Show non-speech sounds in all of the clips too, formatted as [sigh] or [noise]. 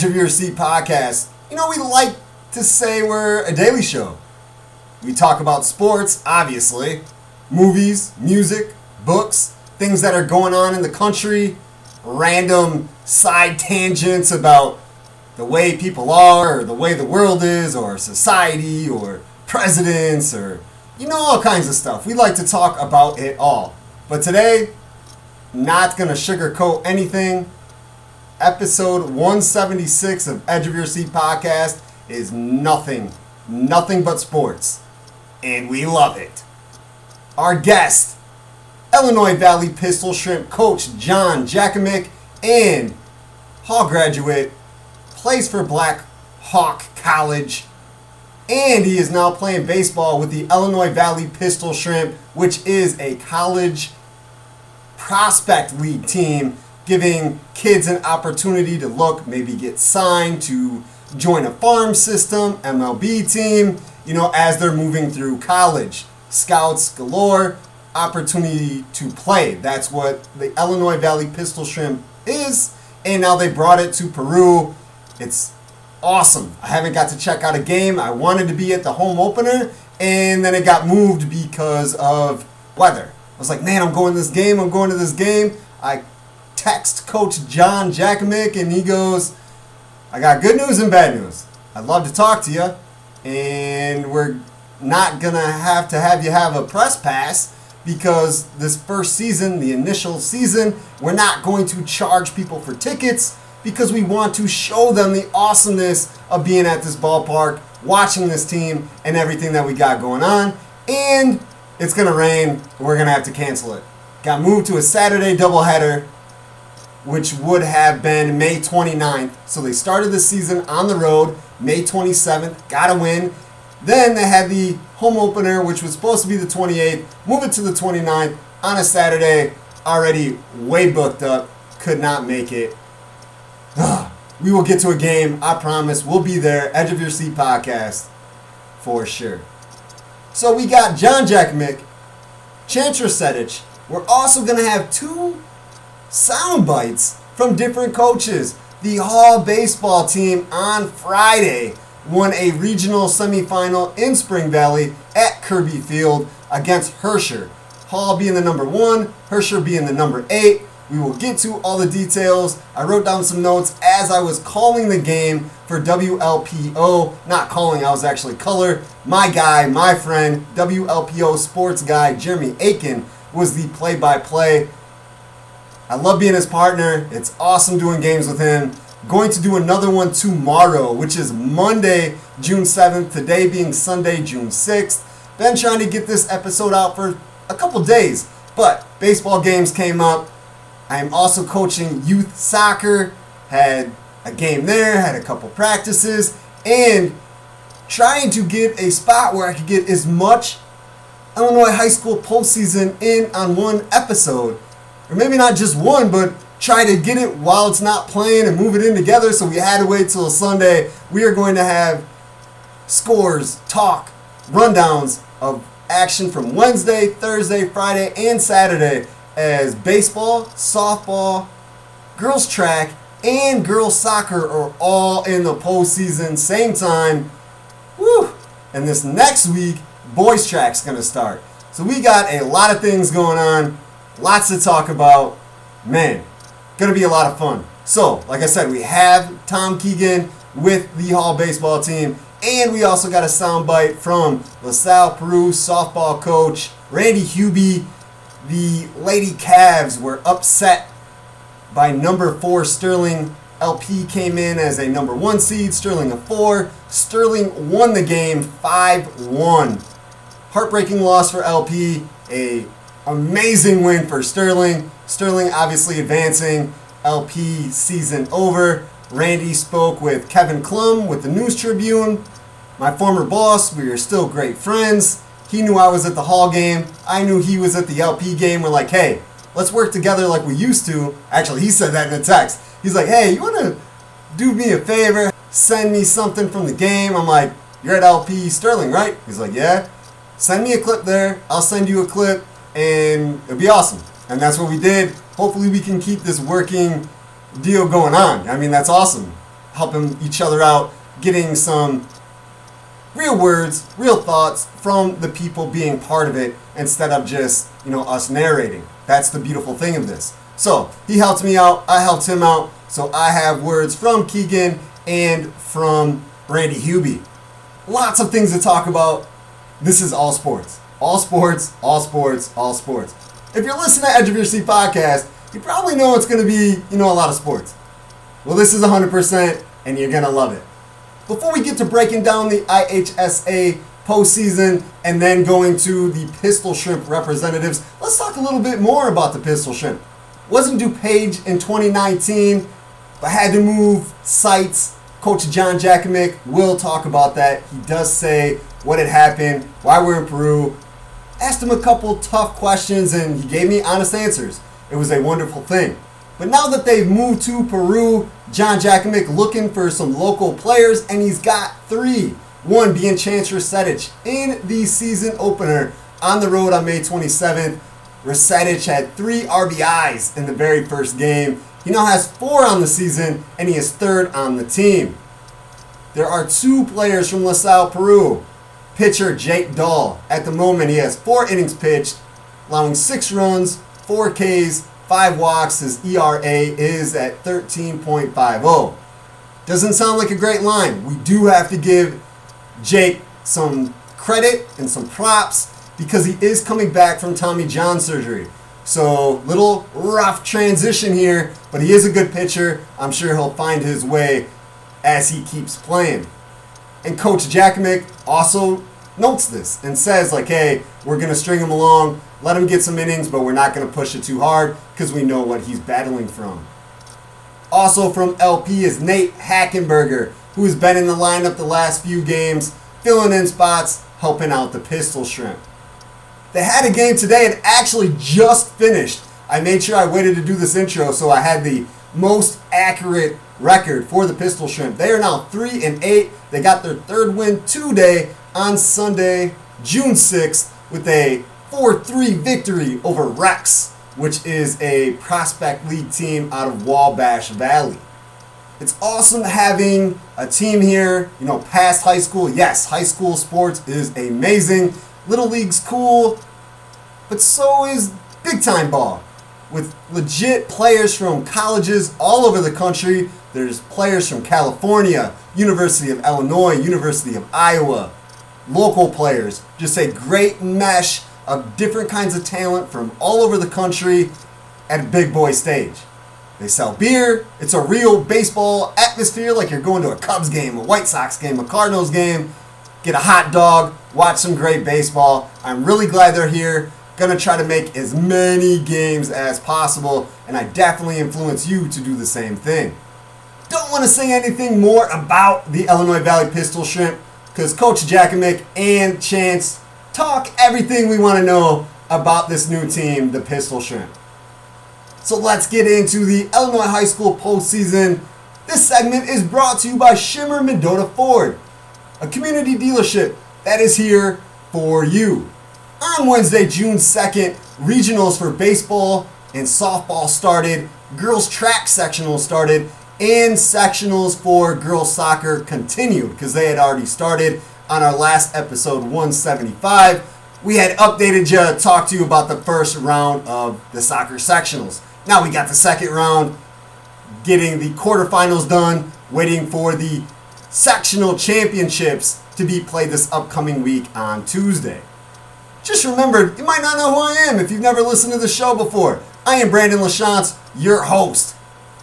Edge of Your Seat podcast, you know, we like to say we're a daily show. We talk about sports, obviously, movies, music, books, things that are going on in the country, random side tangents about the way people are, or the way the world is, or society, or presidents, or you know, all kinds of stuff. We like to talk about it all. But today, not gonna sugarcoat anything. Episode 176 of Edge of Your Seat podcast is nothing, nothing but sports. And we love it. Our guest, Illinois Valley Pistol Shrimp coach John Jakimick and Hall graduate, plays for Black Hawk College, and he is now playing baseball with the Illinois Valley Pistol Shrimp, which is a college prospect league team giving kids an opportunity to look, maybe get signed to join a farm system, MLB team, you know, as they're moving through college. Scouts galore, opportunity to play. That's what the Illinois Valley Pistol Shrimp is. And now they brought it to Peru. It's awesome. I haven't got to check out a game. I wanted to be at the home opener, and then it got moved because of weather. I was like, man, I'm going to this game. I'm going to this game. I text Coach John Jakimick, and he goes, I got good news and bad news. I'd love to talk to you, and we're not going to have to have you have a press pass because this first season, the initial season, we're not going to charge people for tickets because we want to show them the awesomeness of being at this ballpark, watching this team, and everything that we got going on. And it's going to rain. We're going to have to cancel it. Got moved to a Saturday doubleheader, which would have been May 29th. So they started the season on the road, May 27th, got a win. Then they had the home opener, which was supposed to be the 28th, move it to the 29th on a Saturday, already way booked up, could not make it. Ah, we will get to a game, I promise. We'll be there, Edge of Your Seat podcast, for sure. So we got John Jack Mick, Chance Rasetich. We're also going to have two sound bites from different coaches. The Hall baseball team on Friday won a regional semifinal in Spring Valley at Kirby Field against Herscher. Hall being the number one, Herscher being the number eight. We will get to all the details. I wrote down some notes as I was calling the game for WLPO. Not calling, I was actually color. My guy, my friend, WLPO sports guy, Jeremy Aiken, was the play by play. I love being his partner. It's awesome doing games with him. Going to do another one tomorrow, which is Monday, June 7th. Today being Sunday, June 6th. Been trying to get this episode out for a couple days, but baseball games came up. I am also coaching youth soccer. Had a game there, had a couple practices, and trying to get a spot where I could get as much Illinois high school postseason in on one episode. Or maybe not just one, but try to get it while it's not playing and move it in together. So we had to wait till Sunday. We are going to have scores, talk, rundowns of action from Wednesday, Thursday, Friday, and Saturday as baseball, softball, girls track, and girls soccer are all in the postseason same time. Woo! And this next week, boys track's gonna start. So we got a lot of things going on, lots to talk about. Man, gonna be a lot of fun. So, like I said, we have Tom Keegan with the Hall baseball team, and we also got a soundbite from LaSalle Peru softball coach Randy Hubie the Lady Cavs were upset by number four Sterling. LP came in as a number one seed, Sterling a four. Sterling won the game 5 1. Heartbreaking loss for LP, a amazing win for Sterling. Sterling obviously advancing. LP season over. Randy spoke with Kevin Klum with the News Tribune. My former boss, we are still great friends. He knew I was at the Hall game. I knew he was at the LP game. We're like, hey, let's work together like we used to. Actually, he said that in a text. He's like, hey, you want to do me a favor? Send me something from the game. I'm like, you're at LP Sterling, right? He's like, yeah. Send me a clip there. I'll send you a clip, and it'll be awesome. And that's what we did. Hopefully, we can keep this working deal going on. I mean, that's awesome. helping each other out, getting some real words, real thoughts from the people being part of it instead of just, you know, us narrating. That's the beautiful thing of this. So he helped me out, I helped him out. So I have words from Keegan and from Randy Hubie. Lots of things to talk about. This is all sports. All sports, all sports, all sports. If you're listening to Edge of Your Seat podcast, you probably know it's going to be, you know, a lot of sports. Well, this is 100%, and you're going to love it. Before we get to breaking down the IHSA postseason and then going to the Pistol Shrimp representatives, let's talk a little bit more about the Pistol Shrimp. Wasn't DuPage in 2019, but had to move sites. Coach John Jakimick will talk about that. He does say what had happened, why we're in Peru. Asked him a couple tough questions and he gave me honest answers. It was a wonderful thing. But now that they've moved to Peru, John Jakimick looking for some local players, and he's got three. One being Chance Rasetic in the season opener on the road on May 27th. Rasetic had three RBIs in the very first game. He now has four on the season, and he is third on the team. There are two players from La Salle, Peru. Pitcher Jake Dahl. At the moment, he has four innings pitched, allowing six runs, four Ks, five walks. His ERA is at 13.50. Doesn't sound like a great line. We do have to give Jake some credit and some props because he is coming back from Tommy John surgery. So, little rough transition here, but he is a good pitcher. I'm sure he'll find his way as he keeps playing. And Coach Jakimick also notes this and says, like, hey, we're going to string him along let him get some innings, but we're not going to push it too hard because we know what he's battling from. Also from LP is Nate Hackenberger, who has been in the lineup the last few games, filling in spots, helping out the Pistol Shrimp. They had a game today and actually just finished. I made sure I waited to do this intro so I had the most accurate record for the Pistol Shrimp. They are now 3 and 8. They got their third win today on Sunday, June 6th with a 4 3 victory over Rex, which is a prospect league team out of Wabash Valley. It's awesome having a team here, you know, past high school. Yes, high school sports is amazing. Little league's cool, but so is big time ball. With legit players from colleges all over the country. There's players from California, University of Illinois, University of Iowa, local players. Just a great mesh of different kinds of talent from all over the country at big boy stage. They sell beer. It's a real baseball atmosphere like you're going to a Cubs game, a White Sox game, a Cardinals game. Get a hot dog, watch some great baseball. I'm really glad they're here. Gonna try to make as many games as possible, and I definitely influence you to do the same thing. Don't want to say anything more about the Illinois Valley Pistol Shrimp because Coach Jakimick and Chance talk everything we want to know about this new team, the Pistol Shrimp. So let's get into the Illinois High School postseason. This segment is brought to you by Schimmer Mendota Ford, a community dealership that is here for you. On Wednesday, June 2nd, regionals for baseball and softball started, girls track sectional started, and sectionals for girls soccer continued because they had already started on our last episode 175. We had updated you, talked to you about the first round of the soccer sectionals. Now we got the second round, getting the quarterfinals done, waiting for the sectional championships to be played this upcoming week on Tuesday. Just remember, you might not know who I am if you've never listened to the show before. I am Brandon LaChance, your host.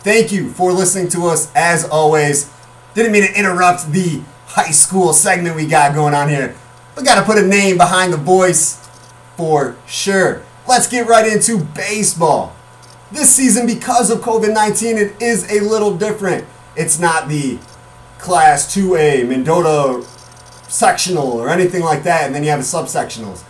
Thank you for listening to us as always. Didn't mean to interrupt the high school segment we got going on here. We got to put a name behind the voice for sure. Let's get right into baseball. This season, because of COVID 19, it is a little different. It's not the Class 2A Mendota sectional or anything like that, and then you have the subsectionals.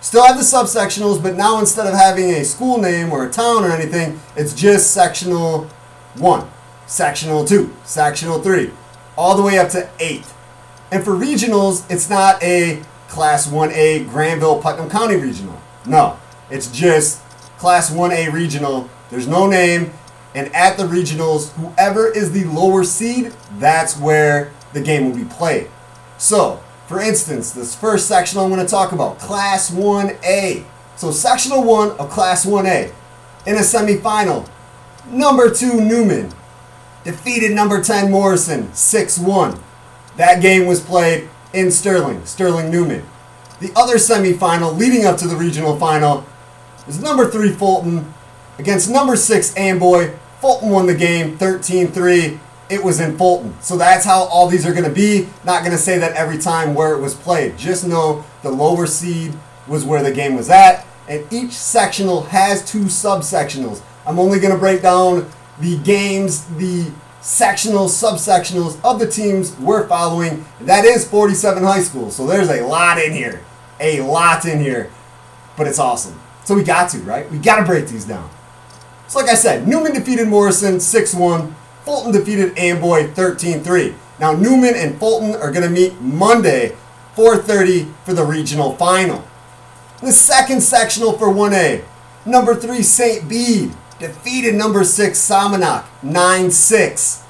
Still have the subsectionals, but now instead of having a school name or a town or anything, it's just sectional 1, sectional 2, sectional 3, all the way up to 8. And for regionals, it's not a Class 1A Granville Putnam County regional. No, it's just Class 1A regional. There's no name. And at the regionals, whoever is the lower seed, that's where the game will be played. So, for instance, this first sectional I'm going to talk about, Class 1A. So, Sectional 1 of Class 1A. In a semifinal, number 2 Newman defeated number 10 Morrison 6 1. That game was played in Sterling, Sterling Newman. The other semifinal leading up to the regional final was number 3 Fulton against number 6 Amboy. Fulton won the game 13 3 it was in Fulton. So that's how all these are going to be. Not going to say that every time where it was played. Just know the lower seed was where the game was at. And each sectional has two subsectionals. I'm only going to break down the games, the sectionals, subsectionals of the teams we're following. That is 47 high schools. So there's a lot in here. A lot in here. But it's awesome. So we got to, right? We got to break these down. So like I said, Newman defeated Morrison 6-1. Fulton defeated Amboy 13-3. Now Newman and Fulton are going to meet Monday, 4:30 for the regional final. The second sectional for 1A, number 3 St. Bede defeated number 6 Somonauk 9-6.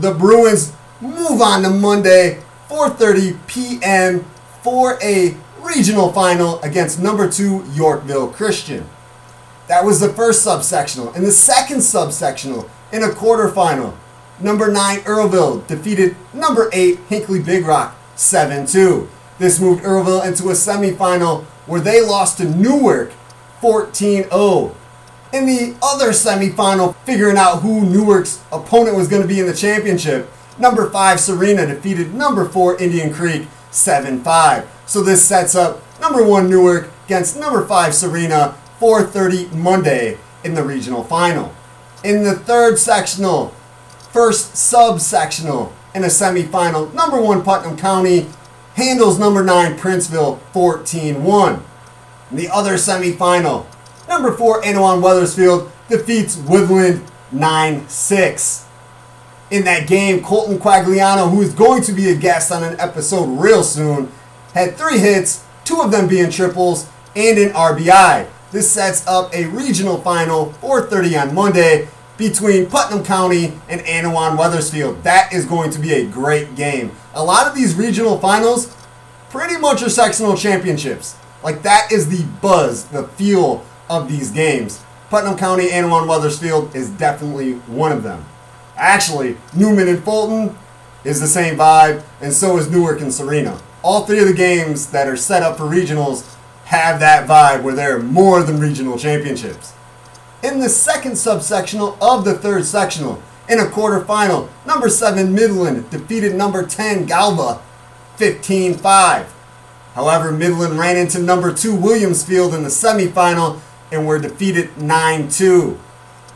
The Bruins move on to Monday, 4:30 p.m. for a regional final against number 2 Yorkville Christian. That was the first subsectional. And the second subsectional in a quarterfinal, Number 9, Earlville defeated number 8, Hinckley Big Rock 7 2. This moved Earlville into a semifinal where they lost to Newark 14 0. In the other semifinal, figuring out who Newark's opponent was going to be in the championship, number 5 Serena defeated number 4 Indian Creek 7 5. So this sets up number 1 Newark against number 5 Serena 4:30 Monday in the regional final. In the third sectional, first subsectional in a semifinal. Number one Putnam County handles number nine Princeville 14-1. In the other semifinal, number four Annawan Wethersfield defeats Woodland 9-6. In that game, Colton Quagliano, who is going to be a guest on an episode real soon, had three hits, two of them being triples, and an RBI. This sets up a regional final, 4:30 on Monday, between Putnam County and Annawan Wethersfield. That is going to be a great game. A lot of these regional finals pretty much are sectional championships. Like that is the buzz, the feel of these games. Putnam County, and Annawan Wethersfield is definitely one of them. Actually, Newman and Fulton is the same vibe, and so is Newark and Serena. All three of the games that are set up for regionals have that vibe where they're more than regional championships in the second subsectional of the third sectional. In a quarterfinal, number 7 Midland defeated number 10 Galva 15 5. However, Midland ran into number 2 Williamsfield in the semifinal and were defeated 9 2.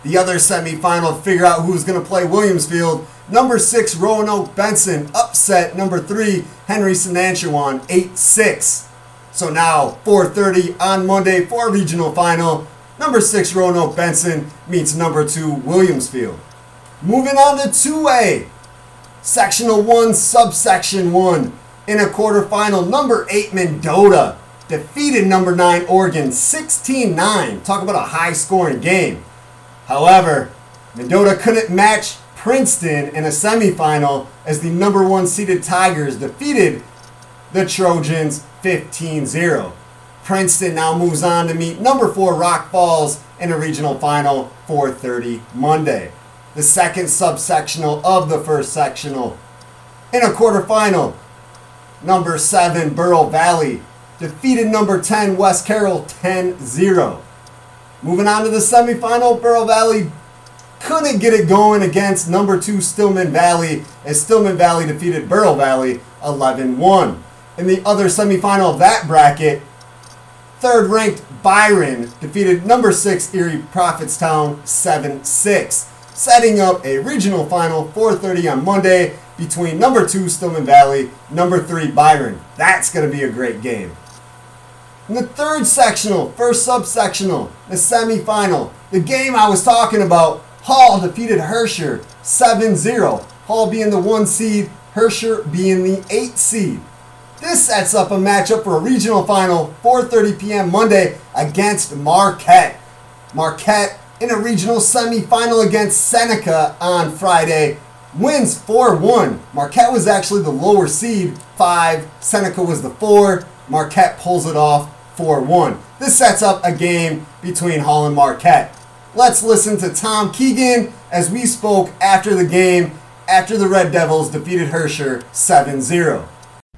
The other semifinal, to figure out who's going to play Williamsfield. Number 6 Roanoke Benson upset number 3 Henry Senachwine 8 6. So now 4:30 on Monday for regional final. Number 6 Roanoke Benson meets number 2 Williamsfield. Moving on to 2A. Sectional 1, subsection 1. In a quarterfinal, number 8 Mendota defeated number 9 Oregon 16 9. Talk about a high scoring game. However, Mendota couldn't match Princeton in a semifinal as the number 1 seeded Tigers defeated the Trojans 15 0. Princeton now moves on to meet number four Rock Falls in a regional final 4:30 Monday. The second subsectional of the first sectional. In a quarterfinal, number 7 Bureau Valley defeated number 10 West Carroll 10-0. Moving on to the semifinal, Bureau Valley couldn't get it going against number 2 Stillman Valley as Stillman Valley defeated Bureau Valley 11-1. In the other semifinal of that bracket, Third ranked Byron defeated number 6 Erie Prophetstown 7 6, setting up a regional final 4:30 on Monday between number 2 Stillman Valley, number 3 Byron. That's going to be a great game. In the third sectional, first subsectional, the semifinal, the game I was talking about, Hall defeated Herscher 7-0. Hall being the 1 seed, Herscher being the 8 seed. This sets up a matchup for a regional final, 4:30 p.m. Monday against Marquette. Marquette in a regional semifinal against Seneca on Friday. Wins 4 1. Marquette was actually the lower seed, 5. Seneca was the 4. Marquette pulls it off 4 1. This sets up a game between Hall and Marquette. Let's listen to Tom Keegan as we spoke after the game after the Red Devils defeated Herscher 7 0.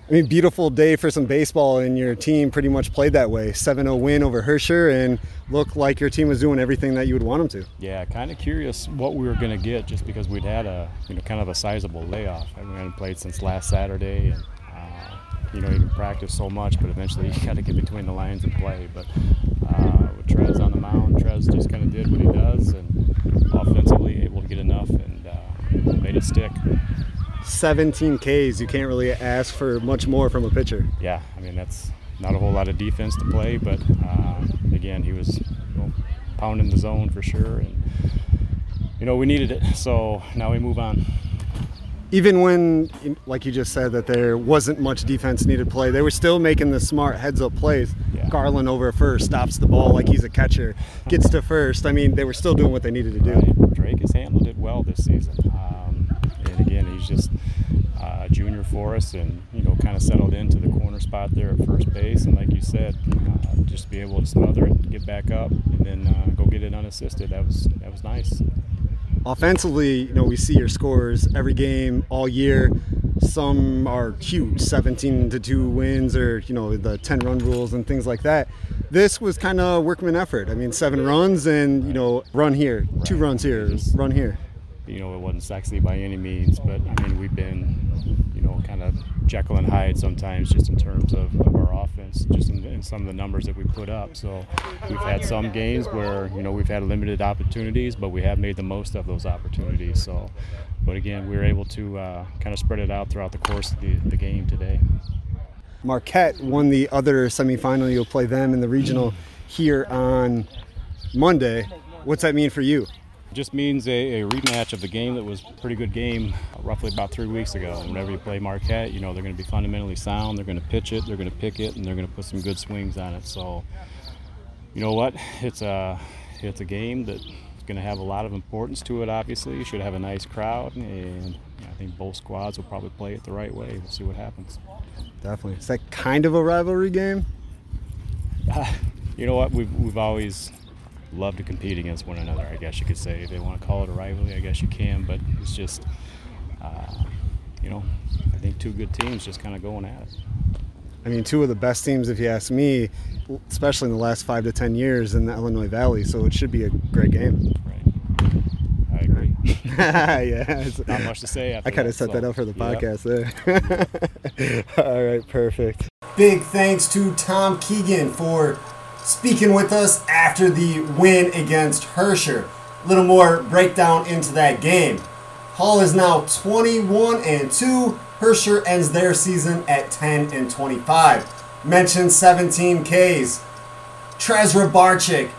I mean, beautiful day for some baseball, and your team pretty much played that way. 7 0 win over Herscher, and looked like your team was doing everything that you would want them to. Yeah, kind of curious what we were going to get just because we'd had a, you know, kind of a sizable layoff. I mean, we hadn't played since last Saturday, and, you know, you can practice so much, but eventually you [laughs] got to get between the lines and play. But uh, with Trez on the mound, Trez just kind of did what he does, and offensively able to get enough and uh, made it stick. 17 Ks. You can't really ask for much more from a pitcher. Yeah, I mean that's not a whole lot of defense to play, but uh, again, he was you know, pounding the zone for sure, and you know we needed it. So now we move on. Even when, like you just said, that there wasn't much defense needed play, they were still making the smart heads-up plays. Yeah. Garland over first, stops the ball like he's a catcher, gets to first. I mean, they were still doing what they needed to do. Right. Drake has handled it well this season. Um, and again, he's just uh, junior for us, and you know, kind of settled into the corner spot there at first base. And like you said, uh, just be able to smother it, get back up, and then uh, go get it unassisted. That was that was nice. Offensively, you know, we see your scores every game all year. Some are huge, 17 to 2 wins, or you know, the 10 run rules and things like that. This was kind of workman effort. I mean, seven runs and you know, run here, two runs here, run here you know, it wasn't sexy by any means, but I mean, we've been, you know, kind of Jekyll and Hyde sometimes just in terms of, of our offense, just in, in, some of the numbers that we put up. So we've had some games where, you know, we've had limited opportunities, but we have made the most of those opportunities. So, but again, we were able to uh, kind of spread it out throughout the course of the, the game today. Marquette won the other semifinal. You'll play them in the regional here on Monday. What's that mean for you? Just means a, a, rematch of the game that was a pretty good game uh, roughly about three weeks ago. Whenever you play Marquette, you know they're going to be fundamentally sound. They're going to pitch it. They're going to pick it, and they're going to put some good swings on it. So, you know what? It's a it's a game that's going to have a lot of importance to it. Obviously, you should have a nice crowd, and I think both squads will probably play it the right way. We'll see what happens. Definitely. Is that kind of a rivalry game? Uh, [laughs] you know what? We've we've always love to compete against one another. I guess you could say if they want to call it a rivalry, I guess you can. But it's just, uh, you know, I think two good teams just kind of going at it. I mean, two of the best teams, if you ask me, especially in the last five to ten years in the Illinois Valley. So it should be a great game. Right. I agree. [laughs] yeah. Not much to say. I kind of set so. that up for the podcast yep. there. [laughs] All right, perfect. Big thanks to Tom Keegan for speaking with us after the win against Herscher. A little more breakdown into that game. Hall is now 21 and 2. Herscher ends their season at 10 and 25. Mentioned 17 Ks. Trezra Barchik.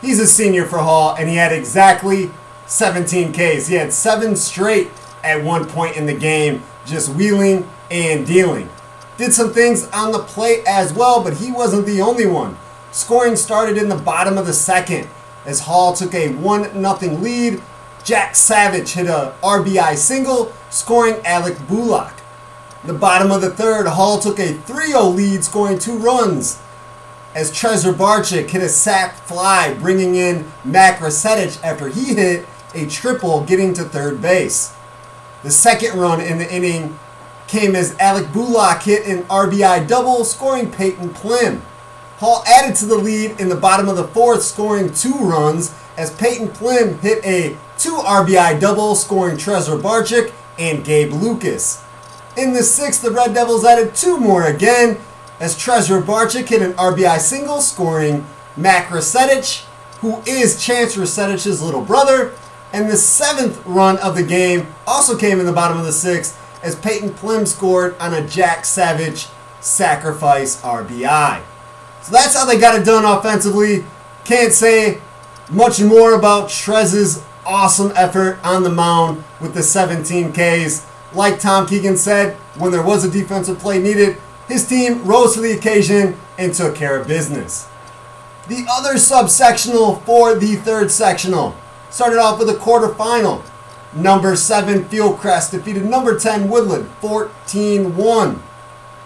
He's a senior for Hall, and he had exactly 17 Ks. He had seven straight at one point in the game, just wheeling and dealing. Did some things on the plate as well, but he wasn't the only one. Scoring started in the bottom of the second as Hall took a 1 0 lead. Jack Savage hit a RBI single, scoring Alec Bullock. The bottom of the third, Hall took a 3 0 lead, scoring two runs. As Trezor Barchik hit a sac fly, bringing in Mac Rasetich after he hit a triple, getting to third base. The second run in the inning came as Alec Bullock hit an RBI double, scoring Peyton Plim. Hall added to the lead in the bottom of the fourth, scoring two runs as Peyton Plim hit a two RBI double, scoring Trezor Barchik and Gabe Lucas. In the sixth, the Red Devils added two more again as Trezor Barchik hit an RBI single, scoring Mac Rasetich, who is Chance Rasetich's little brother. And the seventh run of the game also came in the bottom of the sixth as Peyton Plim scored on a Jack Savage sacrifice RBI. So that's how they got it done offensively. Can't say much more about Trez's awesome effort on the mound with the 17 Ks. Like Tom Keegan said, when there was a defensive play needed, his team rose to the occasion and took care of business. The other subsectional for the third sectional started off with a quarterfinal. Number 7 Fieldcrest defeated number 10 Woodland 14 1.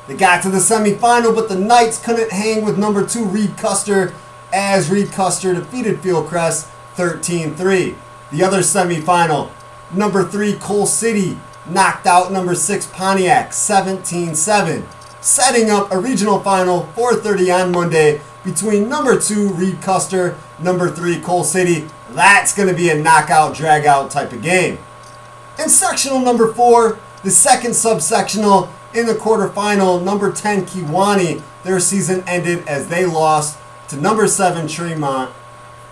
They got to the semifinal, but the Knights couldn't hang with number 2 Reed Custer as Reed Custer defeated Fieldcrest 13 3. The other semifinal, number 3 Coal City knocked out number 6 Pontiac 17 7, setting up a regional final 4:30 on Monday between number 2 Reed Custer, number 3 Coal City. That's going to be a knockout dragout type of game. In sectional number 4, the second subsectional in the quarterfinal, number 10 Kewanee, their season ended as they lost to number 7 Tremont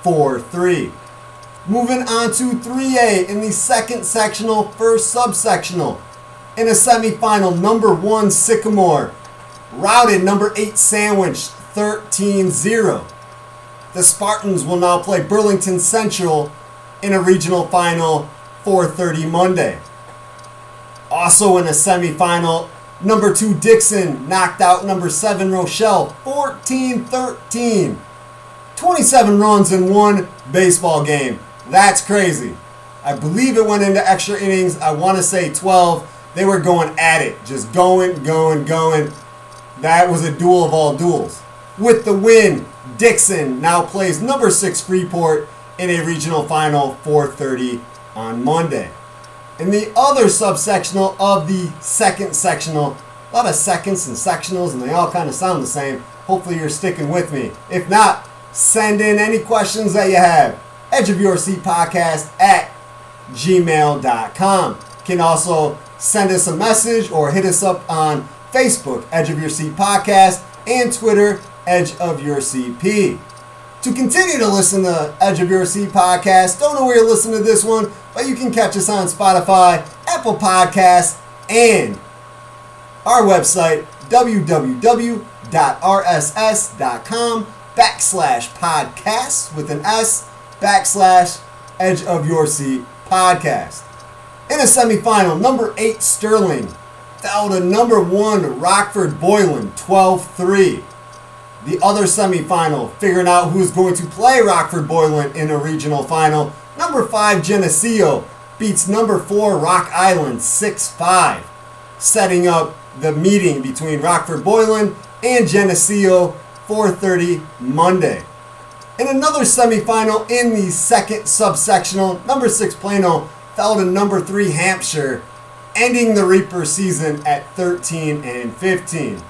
4 3. Moving on to 3A in the second sectional, first subsectional. In a semifinal, number 1 Sycamore routed number 8 Sandwich 13 0. The Spartans will now play Burlington Central in a regional final 4:30 Monday. Also in a semifinal, number 2 Dixon knocked out number 7 Rochelle 14-13. 27 runs in one baseball game. That's crazy. I believe it went into extra innings. I want to say 12. They were going at it, just going, going, going. That was a duel of all duels. With the win, Dixon now plays number 6 Freeport in a regional final 4:30 on Monday. In the other subsectional of the second sectional, a lot of seconds and sectionals and they all kind of sound the same. Hopefully you're sticking with me. If not, send in any questions that you have. Edge of Your Seat Podcast at gmail.com. Can also send us a message or hit us up on Facebook, Edge of Your Seat Podcast, and Twitter, Edge of Your CP. To continue to listen to Edge of Your Seat Podcast, don't know where you're listening to this one, but you can catch us on Spotify, Apple Podcasts, and our website, www.rss.com backslash podcasts with an S backslash Edge of Your Seat podcast. In a semifinal, number 8 Sterling fell to number 1 Rockford Boylan 12 3. The other semifinal, figuring out who's going to play Rockford Boylan in a regional final, number 5 Geneseo beats number 4 Rock Island 6 5, setting up the meeting between Rockford Boylan and Geneseo 4:30 Monday. In another semifinal in the second subsectional, number 6 Plano fell to number 3 Hampshire, ending the Reaper season at 13 and 15.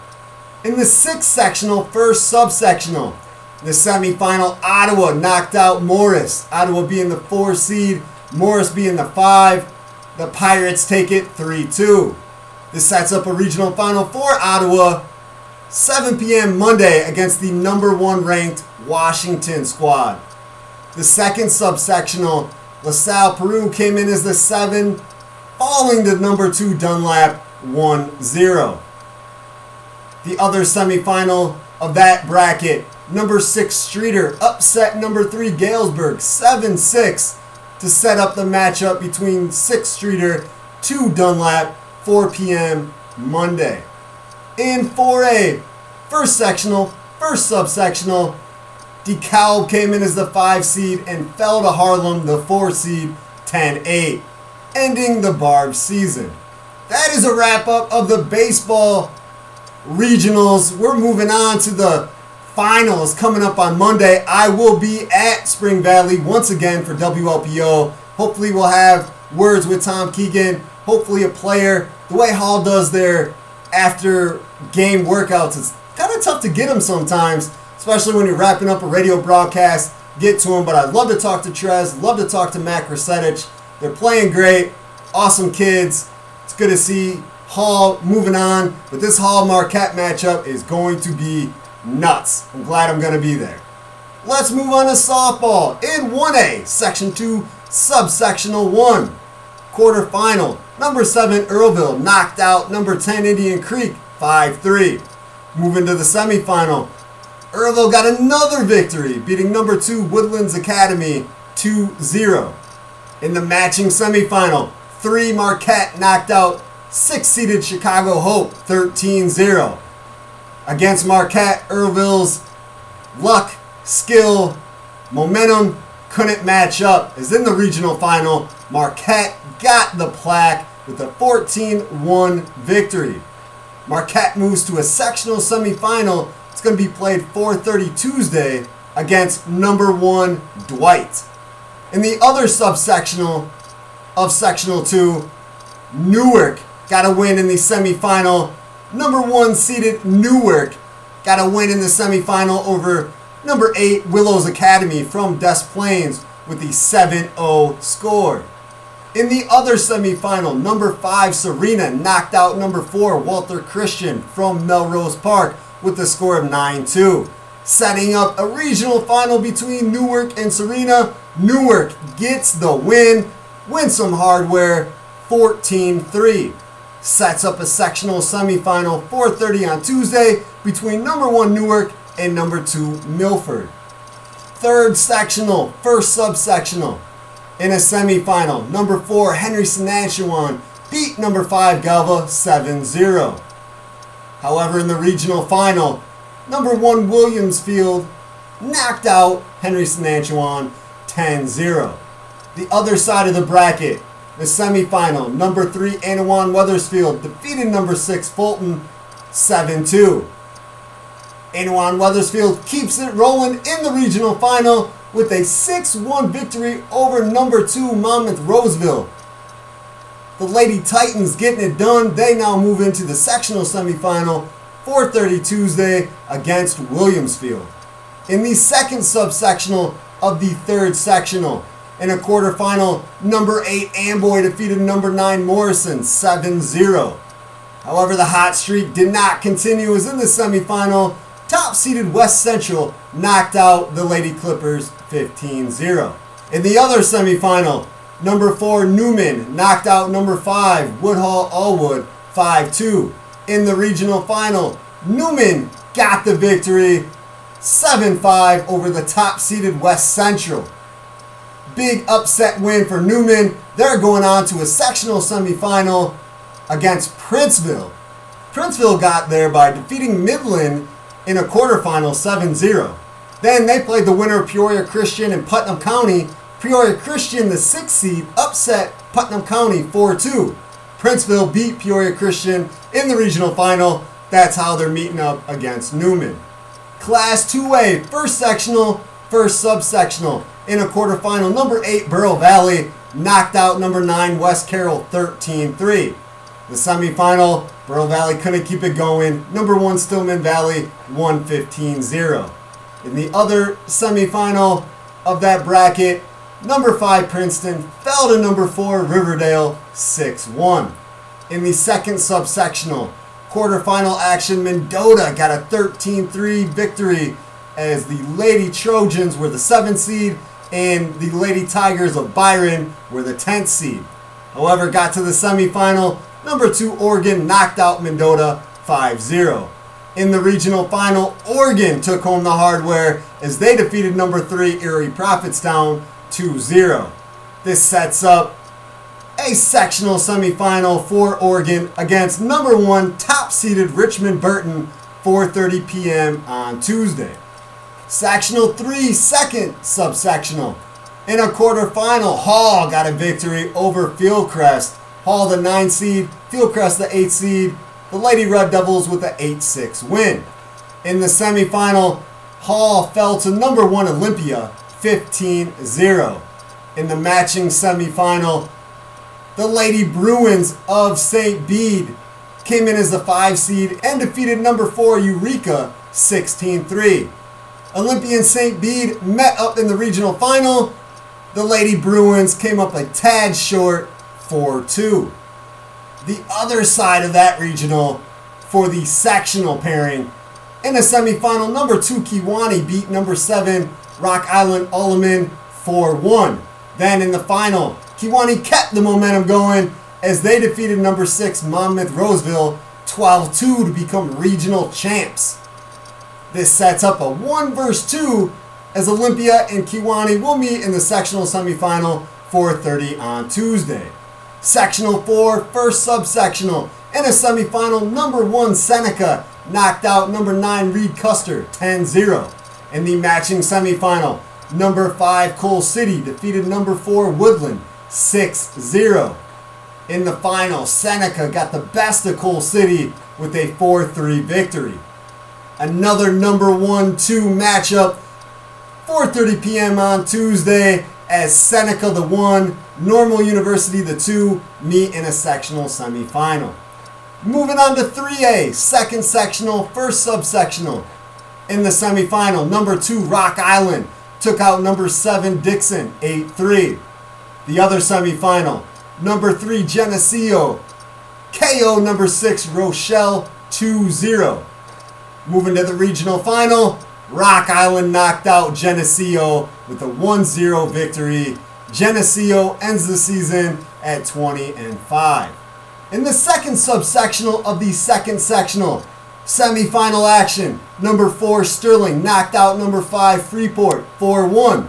In the sixth sectional, first subsectional, the semifinal, Ottawa knocked out Morris. Ottawa being the four seed, Morris being the five. The Pirates take it 3 2. This sets up a regional final for Ottawa, 7 p.m. Monday against the number one ranked Washington squad. The second subsectional, LaSalle Peru came in as the 7, falling to number 2 Dunlap 1 0. The other semifinal of that bracket, number 6 Streator upset number 3 Galesburg 7 6 to set up the matchup between 6 Streator 2 Dunlap, 4 p.m. Monday. In 4A, first sectional, first subsectional, DeKalb came in as the 5 seed and fell to Harlem, the 4 seed, 10 8, ending the Barb season. That is a wrap up of the baseball regionals. We're moving on to the finals coming up on Monday. I will be at Spring Valley once again for WLPO. Hopefully, we'll have words with Tom Keegan. Hopefully, a player. The way Hall does their after game workouts, it's kind of tough to get them sometimes, especially when you're wrapping up a radio broadcast. Get to them, but I'd love to talk to Trez, love to talk to Mac Rasetich. They're playing great, awesome kids. It's good to see Hall moving on, but this Hall Marquette matchup is going to be nuts. I'm glad I'm going to be there. Let's move on to softball in 1A, Section 2, Subsectional 1. Quarterfinal, number 7 Earlville knocked out number 10 Indian Creek 5 3. Moving to the semifinal, Earlville got another victory, beating number 2 Woodlands Academy 2 0. In the matching semifinal, 3 Marquette knocked out 6 seeded Chicago Hope 13 0. Against Marquette, Earlville's luck skill, momentum couldn't match up. As in the regional final, Marquette got the plaque with a 14-1 victory. Marquette moves to a sectional semifinal. It's going to be played 4:30 Tuesday against number one Dwight. In the other subsectional of sectional two, Newark got a win in the semifinal. Number one seeded Newark got a win in the semifinal over number eight Willows Academy from Des Plaines with the 7-0 score. In the other semifinal, number five Serena knocked out number four Walther Christian from Melrose Park with the score of 9-2. Setting up a regional final between Newark and Serena, Newark gets the win, wins some hardware, 14-3. Sets up a sectional semifinal 4:30 on Tuesday between number one Newark and number two Milford. Third sectional, first subsectional. In a semifinal, number four Henry Senachwine beat number five Galva 7-0. However, in the regional final, number one Williamsfield knocked out Henry Senachwine 10-0. The other side of the bracket, the semifinal, number three Annawan Wethersfield defeated number six Fulton 7-2. Annawan Wethersfield keeps it rolling in the regional final with a 6-1 victory over number two Monmouth Roseville. The Lady Titans getting it done. They now move into the sectional semifinal 4:30 Tuesday against Williamsfield. In the second subsectional of the third sectional, in a quarterfinal, number 8 Amboy defeated number 9 Morrison 7-0. However, the hot streak did not continue as in the semifinal, top seeded West Central knocked out the Lady Clippers 15-0. In the other semifinal, number 4 Newman knocked out number 5 Woodhull Allwood 5-2. In the regional final, Newman got the victory 7-5 over the top seeded West Central. Big upset win for Newman. They're going on to a sectional semifinal against Princeville. Princeville got there by defeating Midland in a quarterfinal 7 0. Then they played the winner of Peoria Christian and Putnam County. Peoria Christian, the sixth seed, upset Putnam County 4 2. Princeville beat Peoria Christian in the regional final. That's how they're meeting up against Newman. Class 2A, first sectional, first subsectional. In a quarterfinal, number 8 Bureau Valley knocked out number 9 West Carroll 13 3. The semifinal, Bureau Valley couldn't keep it going. Number 1 Stillman Valley 115 0. In the other semifinal of that bracket, number 5 Princeton fell to number 4 Riverdale 6 1. In the second subsectional, quarterfinal action, Mendota got a 13 3 victory as the Lady Trojans were the 7th seed and the Lady Tigers of Byron were the 10th seed. However, got to the semifinal, number 2 Oregon knocked out Mendota 5 0. In the regional final, Oregon took home the hardware as they defeated number 3 Erie Prophetstown 2 0. This sets up a sectional semifinal for Oregon against number 1 top seeded Richmond Burton 4:30 p.m. on Tuesday. Sectional 3, second subsectional. In a quarterfinal, Hall got a victory over Fieldcrest. Hall, the 9 seed, Fieldcrest, the 8 seed. The Lady Red Devils with the 8 6 win. In the semifinal, Hall fell to number 1 Olympia 15 0. In the matching semifinal, the Lady Bruins of St. Bede came in as the 5 seed and defeated number 4 Eureka 16 3. Olympian St. Bede met up in the regional final. The Lady Bruins came up a tad short 4 2. The other side of that regional for the sectional pairing. In the semifinal, number 2 Kewanee beat number 7 Rock Island Alleman 4 1. Then in the final, Kewanee kept the momentum going as they defeated number 6 Monmouth Roseville 12 2 to become regional champs. This sets up a 1 versus 2 as Olympia and Kewanee will meet in the sectional semifinal 4:30 on Tuesday. Sectional 4, first subsectional. In a semifinal, number 1 Seneca knocked out number 9 Reed Custer 10-0. In the matching semifinal, number 5 Coal City defeated number 4 Woodland 6 0. In the final, Seneca got the best of Coal City with a 4 3 victory. Another number 1 2 matchup, 4.30 p.m. on Tuesday, as Seneca the 1, Normal University the 2 meet in a sectional semifinal. Moving on to 3A, second sectional, first subsectional. In the semifinal, number 2 Rock Island took out number 7 Dixon 8 3. The other semifinal, number 3 Geneseo KO number 6 Rochelle 2 0. Moving to the regional final, Rock Island knocked out Geneseo with a 1-0 victory. Geneseo ends the season at 20 and 5. In the second subsectional of the second sectional, semifinal action, number 4 Sterling knocked out number 5 Freeport 4-1.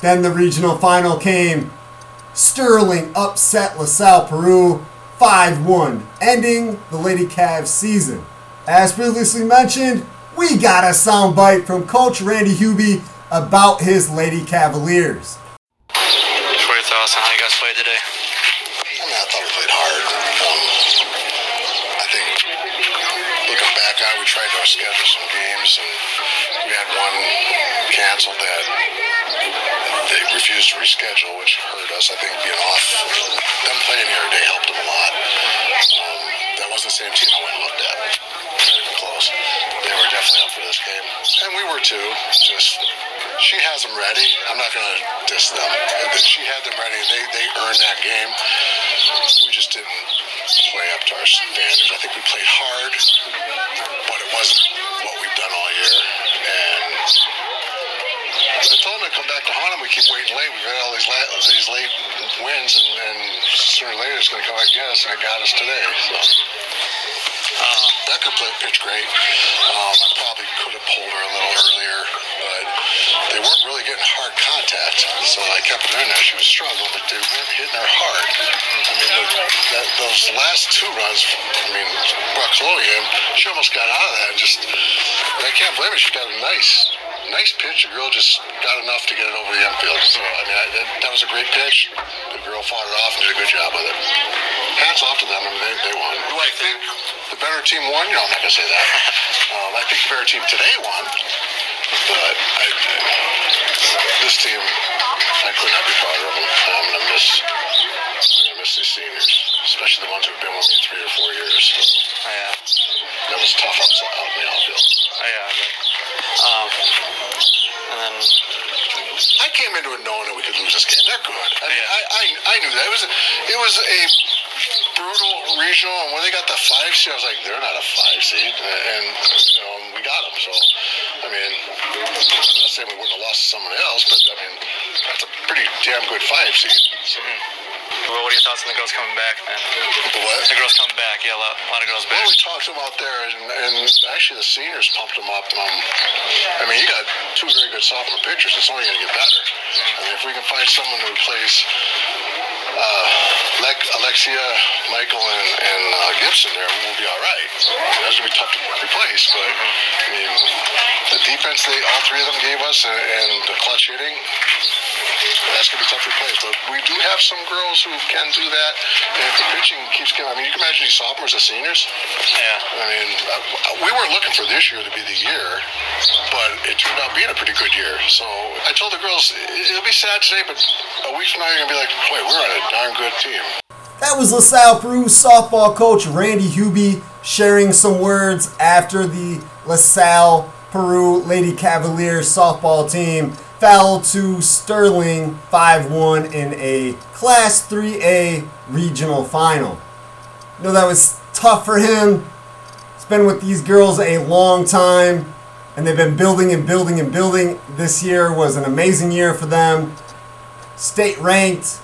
Then the regional final came. Sterling upset LaSalle Peru 5-1, ending the Lady Cavs season. As previously mentioned, we got a soundbite from Coach Randy Hubie about his Lady Cavaliers. What are your thoughts on how you guys played today? I mean, I thought we played hard. Um, I think looking back on it, we tried to schedule some games, and we had one canceled that they refused to reschedule, which hurt us. I think being off, them playing here today helped them a lot. Um, that wasn't the same team I went and looked at. Up for this game, and we were too. Just she has them ready. I'm not gonna diss them. She had them ready. They they earned that game. We just didn't play up to our standards. I think we played hard, but it wasn't what we've done all year. And I told them to come back to haunt them. We keep waiting late. We've had all these la- these late wins, and, and sooner or later it's going to come and and it got us today. So. Um, Becca played pitch great. Um, I probably could have pulled her a little earlier, but they weren't really getting hard contact. So I kept her in there. She was struggling, but they weren't hitting her hard. I mean, the, that, those last two runs, I mean, Brockloian, she almost got out of that and just, I can't blame her. She got a nice, nice pitch. The girl just got enough to get it over the infield. So, I mean, I, that, that was a great pitch. The girl fought it off and did a good job with it. Hats off to them. I mean, they, they won. Do I think the better team won? No, I'm not going to say that. [laughs] um, I think the better team today won. But I, this team, I could not be prouder of them. I'm going to miss, I'm to miss these seniors, especially the ones who've been with me three or four years. So yeah. that was tough out in the outfield. Oh, yeah. But, um, and then, I came into it knowing that we could lose this game. They're good. I, mean. I, I, I knew that. It was, it was a brutal regional, and when they got the five seed, I was like, they're not a five seed, and you know, we got them. So, I mean, I'm not saying we wouldn't have lost to someone else, but I mean, that's a pretty damn good five seed. So, well, what are your thoughts on the girls coming back, man? the what? The girls coming back. Yeah, a lot, a lot of girls back. Well, we talked to them out there, and, and actually the seniors pumped them up. Um, I mean, you got two very good sophomore pitchers. It's only going to get better. I mean, if we can find someone to replace uh, Le- Alexia, Michael, and, and uh, Gibson there, we'll be all right. That's going to be tough to replace, but I mean, the defense they all three of them gave us, and, and the clutch hitting, that's going to be tough to replace. But we do have some girls who can do that. And if the pitching keeps coming, I mean, you can imagine these sophomores as seniors. Yeah. I mean, uh, we weren't looking for this year to be the year, but it turned out being a pretty good year. So I told the girls, "It- it'll be sad today, but a week from now you're going to be like, wait, we're on a darn good team. That was LaSalle Peru softball coach Randy Hubie sharing some words after the LaSalle Peru Lady Cavaliers softball team fell to Sterling 5 1 in a Class 3A regional final. You know, that was tough for him. He's been with these girls a long time, and they've been building and building and building. This year was an amazing year for them. State ranked,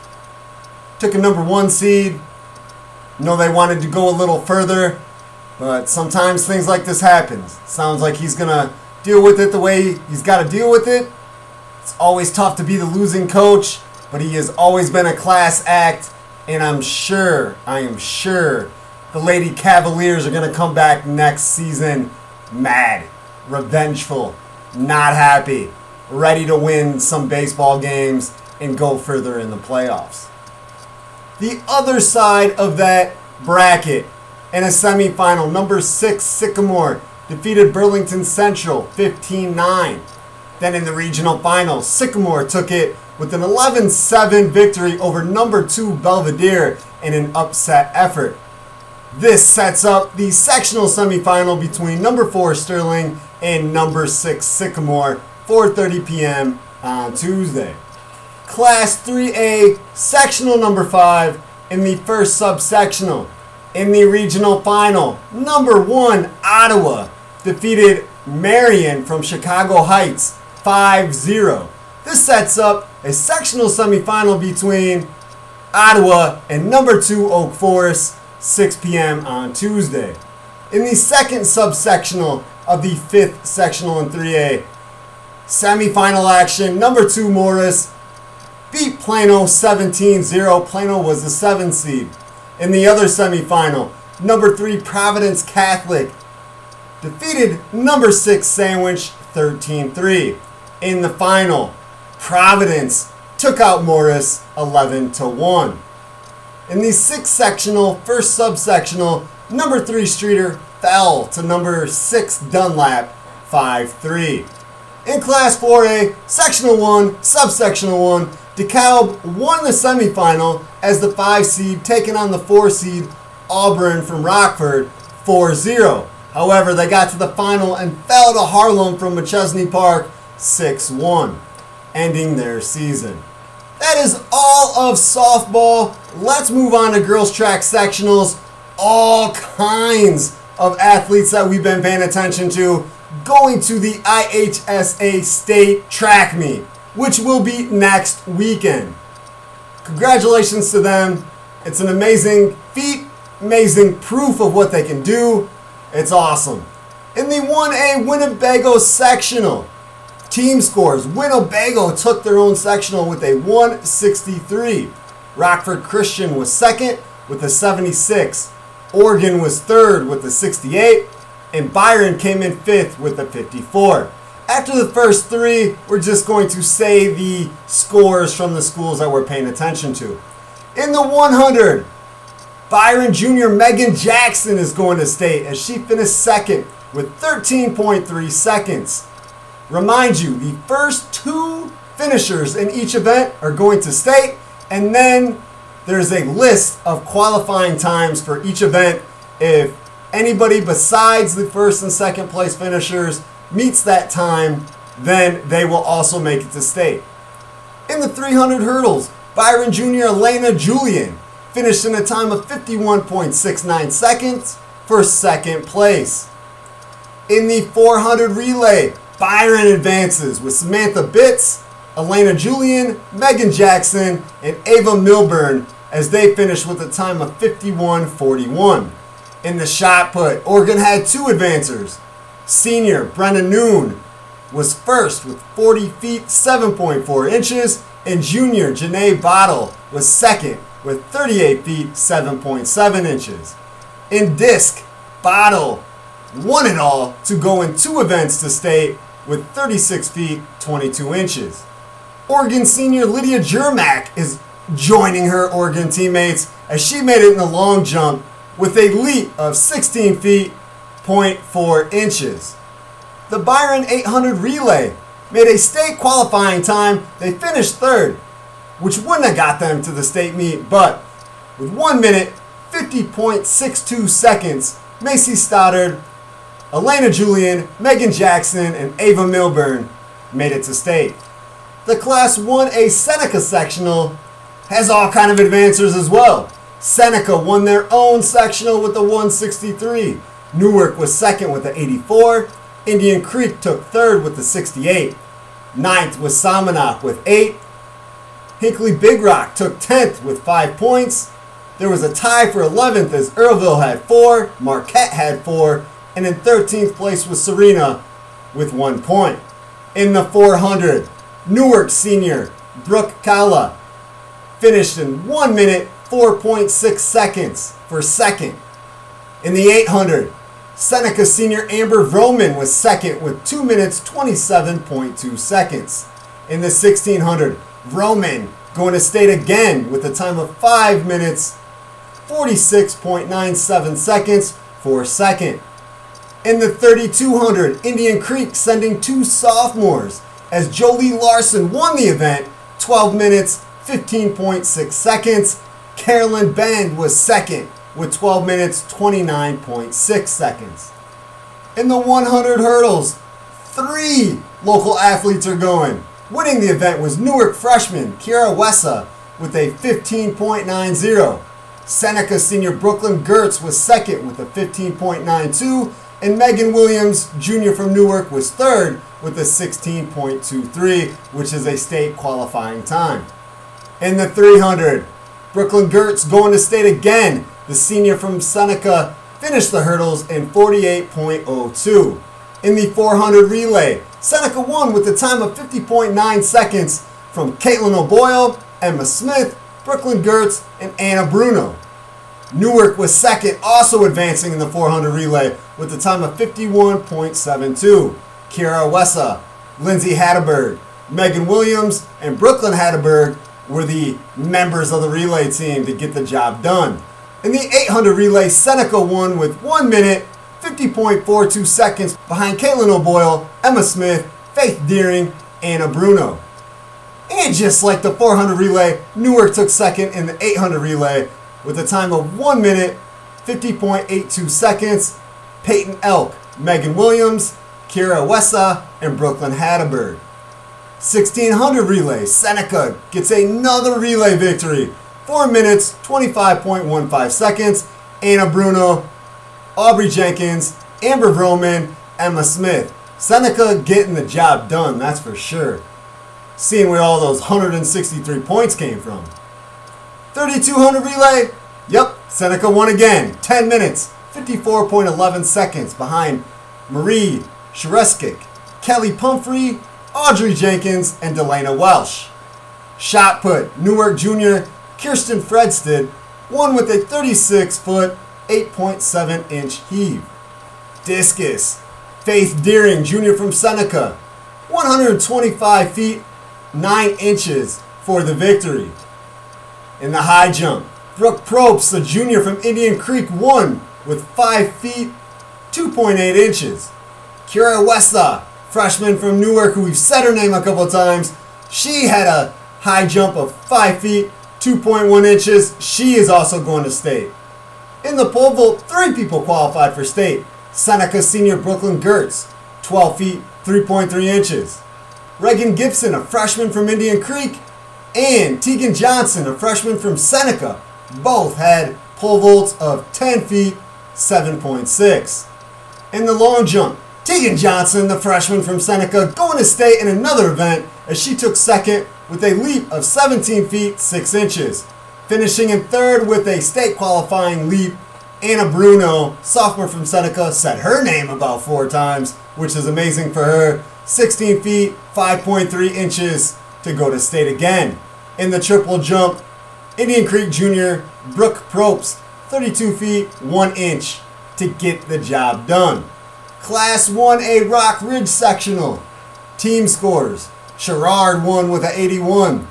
took a number one seed. Know they wanted to go a little further, but sometimes things like this happens. Sounds like he's gonna deal with it the way he's got to deal with it. It's always tough to be the losing coach, but he has always been a class act, and I'm sure, I am sure, the Lady Cavaliers are gonna come back next season mad, revengeful, not happy, ready to win some baseball games and go further in the playoffs. The other side of that bracket in a semifinal, number six Sycamore defeated Burlington Central 15 9. Then in the regional final, Sycamore took it with an 11 7 victory over number two Belvidere in an upset effort. This sets up the sectional semifinal between number four Sterling and number six Sycamore, 4:30 p.m. on Tuesday. Class 3A sectional number five in the first subsectional. In the regional final, number one Ottawa defeated Marian from Chicago Heights 5-0. This sets up a sectional semifinal between Ottawa and number two Oak Forest 6 p.m. on Tuesday. In the second subsectional of the fifth sectional in 3A, semifinal action, number two Morris beat Plano 17-0. Plano was the 7 seed. In the other semifinal, number 3 Providence Catholic defeated number 6 Sandwich 13-3. In the final, Providence took out Morris 11 to 1. In the sixth sectional, first subsectional, number 3 Streator fell to number 6 Dunlap 5-3. In Class 4A, Sectional 1, Subsectional 1, DeKalb won the semifinal as the 5 seed taking on the 4 seed Auburn from Rockford 4-0. However, they got to the final and fell to Harlem from Machesney Park 6-1, ending their season. That is all of softball. Let's move on to girls track sectionals. All kinds of athletes that we've been paying attention to going to the IHSA state track meet which will be next weekend. Congratulations to them. It's an amazing feat, amazing proof of what they can do. It's awesome. In the 1A Winnebago sectional, team scores Winnebago took their own sectional with a 163. Rockford Christian was second with a 76. Oregon was third with a 68. And Byron came in fifth with a 54. After the first three, we're just going to say the scores from the schools that we're paying attention to. In the 100, Byron Jr. Megan Jackson is going to state as she finished second with 13.3 seconds. Remind you, the first two finishers in each event are going to state, and then there's a list of qualifying times for each event. If anybody besides the first and second place finishers meets that time, then they will also make it to state. In the 300 hurdles, Byron Jr. Elena Julian finished in a time of 51.69 seconds for second place. In the 400 relay, Byron advances with Samantha Bitts, Elena Julian, Megan Jackson, and Ava Milburn as they finish with a time of 51.41. In the shot put, Oregon had two advancers, Senior Brenna Noon was first with 40 feet 7.4 inches, and junior Janae Bottle was second with 38 feet 7.7 inches. In disc, Bottle won it all to go in two events to state with 36 feet 22 inches. Oregon senior Lydia Jermack is joining her Oregon teammates as she made it in the long jump with a leap of 16 feet 0.4 inches. The Byron 800 relay made a state qualifying time. They finished third, which wouldn't have got them to the state meet, but with 1 minute 50.62 seconds, Macy Stoddard, Elena Julian, Megan Jackson, and Ava Milburn made it to state. The Class 1A Seneca sectional has all kind of advancers as well. Seneca won their own sectional with the 163. Newark was second with the 84. Indian Creek took third with the 68. Ninth was Somonauk with 8. Hinckley Big Rock took 10th with 5 points. There was a tie for 11th as Earlville had 4, Marquette had 4, and in 13th place was Serena with 1 point. In the 400, Newark senior Brooke Kala finished in 1 minute 4.6 seconds for second. In the 800, Seneca senior Amber Vroman was second with 2 minutes 27.2 seconds. In the 1600, Vroman going to state again with a time of 5 minutes 46.97 seconds for second. In the 3200, Indian Creek sending two sophomores as Jolie Larson won the event 12 minutes 15.6 seconds. Carolyn Bend was second with 12 minutes 29.6 seconds. In the 100 hurdles, three local athletes are going. Winning the event was Newark freshman Kiara Wessa with a 15.90. Seneca senior Brooklyn Gertz was second with a 15.92, and Megan Williams, junior from Newark, was third with a 16.23, which is a state qualifying time. In the 300, Brooklyn Gertz going to state again. The senior from Seneca finished the hurdles in 48.02. In the 400 relay, Seneca won with a time of 50.9 seconds from Caitlin O'Boyle, Emma Smith, Brooklyn Gertz, and Anna Bruno. Newark was second, also advancing in the 400 relay with a time of 51.72. Kiara Wessa, Lindsay Hatterberg, Megan Williams, and Brooklyn Hatterberg were the members of the relay team to get the job done. In the 800 relay, Seneca won with 1 minute 50.42 seconds behind Caitlin O'Boyle, Emma Smith, Faith Deering, Anna Bruno. And just like the 400 relay, Newark took second in the 800 relay with a time of 1 minute 50.82 seconds. Peyton Elk, Megan Williams, Kira Wessa, and Brooklyn Hatterberg. 1600 relay, Seneca gets another relay victory. 4 minutes, 25.15 seconds. Anna Bruno, Aubrey Jenkins, Amber Vroman, Emma Smith. Seneca getting the job done, that's for sure. Seeing where all those 163 points came from. 3200 relay, yep, Seneca won again. 10 minutes, 54.11 seconds behind Marie Shereskik, Kelly Pumphrey, Audrey Jenkins, and Delana Welsh. Shot put, Newark Jr. Kirsten Fredsted won with a 36 foot, 8.7 inch heave. Discus, Faith Deering Jr. from Seneca, 125 feet, 9 inches for the victory. In the high jump, Brooke Probst, a junior from Indian Creek, won with 5 feet, 2.8 inches. Kira Wessa, freshman from Newark, who we've said her name a couple times, she had a high jump of 5 feet, 2.1 inches. She is also going to state. In the pole vault, three people qualified for state. Seneca senior Brooklyn Gertz, 12 feet, 3.3 inches. Reagan Gibson, a freshman from Indian Creek, and Tegan Johnson, a freshman from Seneca, both had pole vaults of 10 feet, 7.6. In the long jump, Tegan Johnson, the freshman from Seneca, going to state in another event as she took second with a leap of 17 feet 6 inches. Finishing in third with a state qualifying leap, Anna Bruno, sophomore from Seneca, said her name about four times, which is amazing for her. 16 feet 5.3 inches to go to state again. In the triple jump, Indian Creek Jr. Brooke Probst, 32 feet 1 inch to get the job done. Class 1A Rock Ridge Sectional. Team scores. Sherrard won with an 81.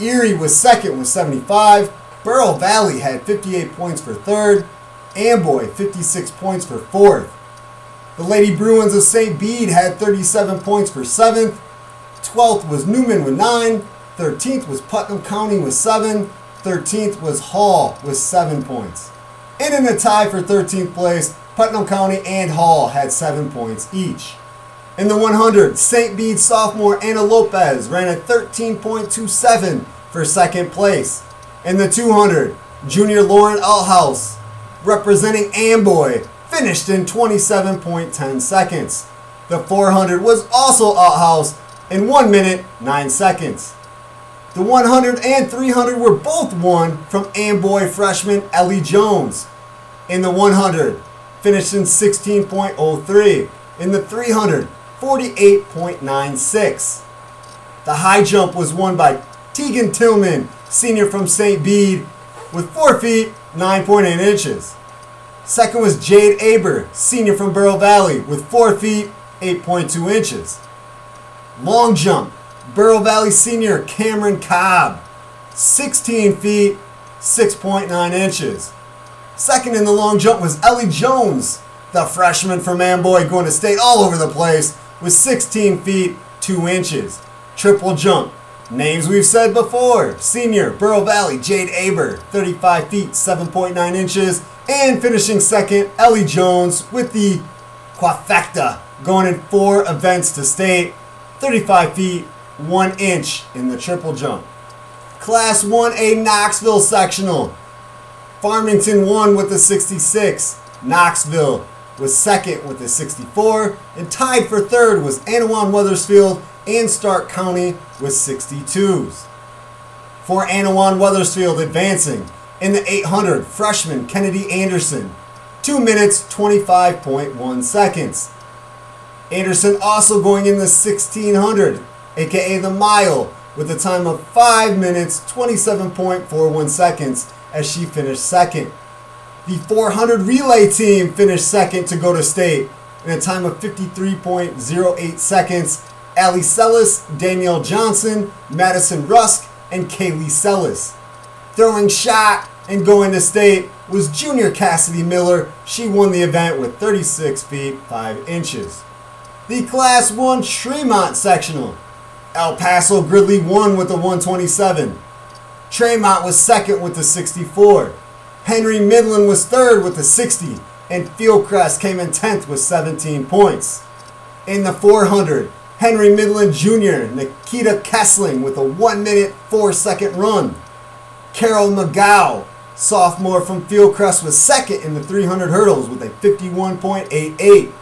Erie was second with 75. Bureau Valley had 58 points for third. Amboy 56 points for fourth. The Lady Bruins of St. Bede had 37 points for seventh. 12th was Newman with 9. 13th was Putnam County with 7. 13th was Hall with 7 points. And in a tie for 13th place, Putnam County and Hall had 7 points each. In the 100, St. Bede sophomore Anna Lopez ran at 13.27 for second place. In the 200, junior Lauren Althouse, representing Amboy, finished in 27.10 seconds. The 400 was also Althouse in 1 minute 9 seconds. The 100 and 300 were both won from Amboy freshman Ellie Jones. In the 100, finished in 16.03. In the 300, 48.96. The high jump was won by Tegan Tillman, senior from St. Bede, with 4 feet 9.8 inches. Second was Jade Aber, senior from Bureau Valley, with 4 feet 8.2 inches. Long jump, Bureau Valley senior Cameron Cobb, 16 feet 6.9 inches. Second in the long jump was Ellie Jones, the freshman from Amboy going to state all over the place, with 16 feet 2 inches. Triple jump. Names we've said before. Senior, Bureau Valley, Jade Aber, 35 feet 7.9 inches. And finishing second, Ellie Jones with the quafecta, going in four events to state, 35 feet 1 inch in the triple jump. Class 1A Knoxville sectional. Farmington won with the 66. Knoxville was second with the 64. And tied for third was Annawan Wethersfield and Stark County with 62s. For Annawan Wethersfield advancing in the 800, freshman Kennedy Anderson, 2 minutes 25.1 seconds. Anderson also going in the 1600, aka the mile, with a time of 5 minutes 27.41 seconds as she finished second. The 400 relay team finished second to go to state in a time of 53.08 seconds. Ali Sellis, Danielle Johnson, Madison Rusk, and Kaylee Sellis. Throwing shot and going to state was junior Cassidy Miller. She won the event with 36 feet 5 inches. The Class 1 Tremont sectional. El Paso Gridley won with the 127. Tremont was second with the 64. Henry Midland was third with the 60. And Fieldcrest came in 10th with 17 points. In the 400, Henry Midland Jr., Nikita Kessling with a 1 minute 4 second run. Carol McGow, sophomore from Fieldcrest, was second in the 300 hurdles with a 51.88.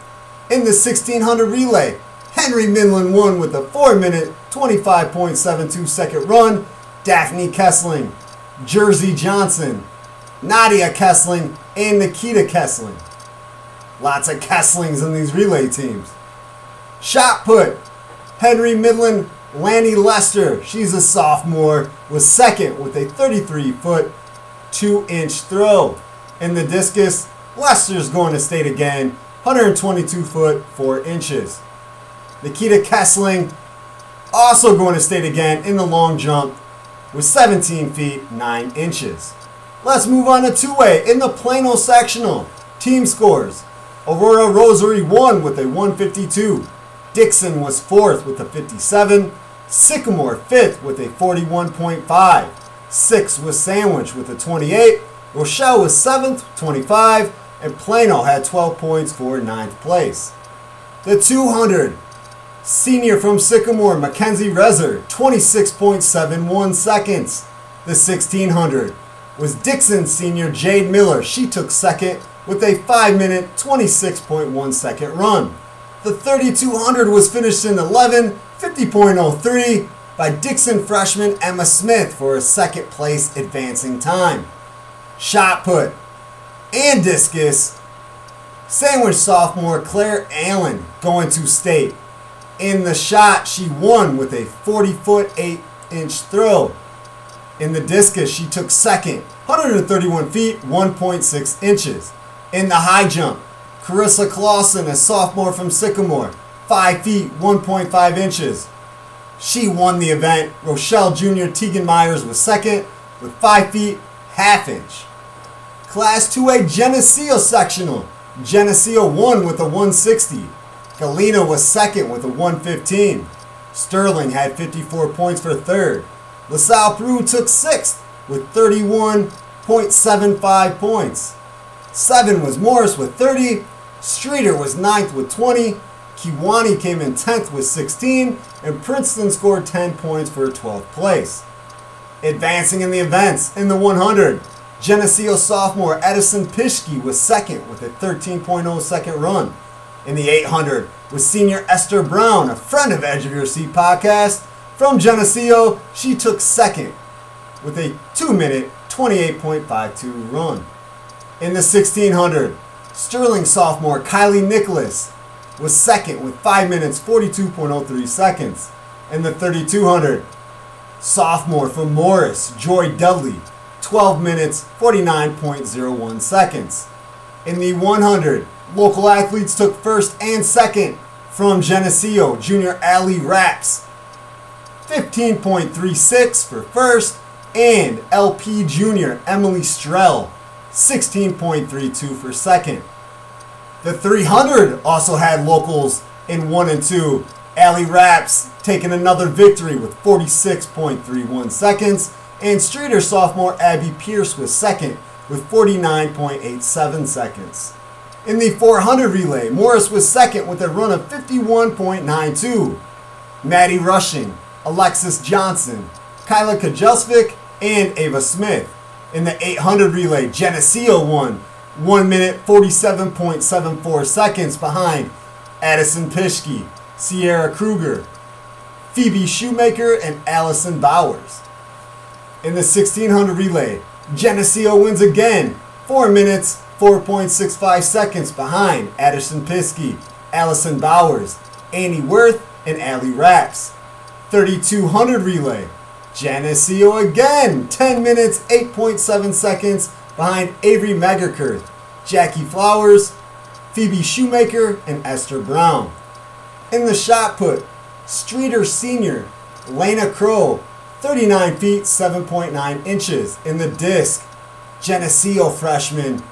In the 1600 relay, Henry Midland won with a 4 minute 25.72 second run. Daphne Kessling, Jersey Johnson, Nadia Kessling, and Nikita Kessling. Lots of Kesslings in these relay teams. Shot put, Henry Midland, Lanny Lester, she's a sophomore, was second with a 33 foot, 2 inch throw. In the discus, Lester's going to state again, 122 foot, 4 inches. Nikita Kessling, also going to state again in the long jump, with 17 feet, 9 inches. Let's move on to two-way in the Plano sectional. Team scores. Aurora Rosary won with a 152. Dixon was fourth with a 57. Sycamore fifth with a 41.5. Sixth was Sandwich with a 28. Rochelle was seventh, 25. And Plano had 12 points for ninth place. The 200. Senior from Sycamore, Mackenzie Rezer, 26.71 seconds. The 1600 was Dixon senior Jade Miller. She took second with a 5 minute 26.1 second run. The 3200 was finished in 11, 50.03 by Dixon freshman Emma Smith for a second place advancing time. Shot put and discus. Sandwich sophomore Claire Allen going to state. In the shot, she won with a 40 foot 8 inch throw. In the discus, she took second, 131 feet, 1.6 inches. In the high jump, Carissa Clausen, a sophomore from Sycamore, 5 feet, 1.5 inches. She won the event. Rochelle Jr. Tegan Myers was second with 5 feet, half inch. Class 2A Geneseo sectional. Geneseo won with a 160. Galena was second with a 115. Sterling had 54 points for third. LaSalle Peru took sixth with 31.75 points. Seven was Morris with 30. Streator was ninth with 20. Kewanee came in 10th with 16. And Princeton scored 10 points for 12th place. Advancing in the events, in the 100, Geneseo sophomore Edison Pishke was second with a 13.0 second run. In the 800 was senior Esther Brown, a friend of Edge of Your Seat podcast. From Geneseo, she took second with a 2 minute 28.52 run. In the 1600, Sterling sophomore Kylie Nicholas was second with 5 minutes 42.03 seconds. In the 3200, sophomore from Morris, Joy Dudley, 12 minutes 49.01 seconds. In the 100, local athletes took first and second from Geneseo Junior Ali Raps. 15.36 for first, and LP Junior Emily Strell, 16.32 for second. The 300 also had locals in 1 and 2. Ali Raps taking another victory with 46.31 seconds, and Streator sophomore Abby Pierce was second with 49.87 seconds. In the 400 relay, Morris was second with a run of 51.92. Maddie Rushing, Alexis Johnson, Kyla Kajelvik, and Ava Smith. In the 800 relay, Geneseo won 1 minute 47.74 seconds behind Addison Pishke, Sierra Kruger, Phoebe Shoemaker, and Allison Bowers. In the 1600 relay, Geneseo wins again, 4 minutes 4.65 seconds behind Addison Piskey, Allison Bowers, Annie Worth, and Allie Raps. 3200 relay, Geneseo again, 10 minutes 8.7 seconds behind Avery Megerkirth, Jackie Flowers, Phoebe Shoemaker, and Esther Brown. In the shot put, Streator Senior, Lena Crow, 39 feet 7.9 inches. In the disc, Geneseo freshman,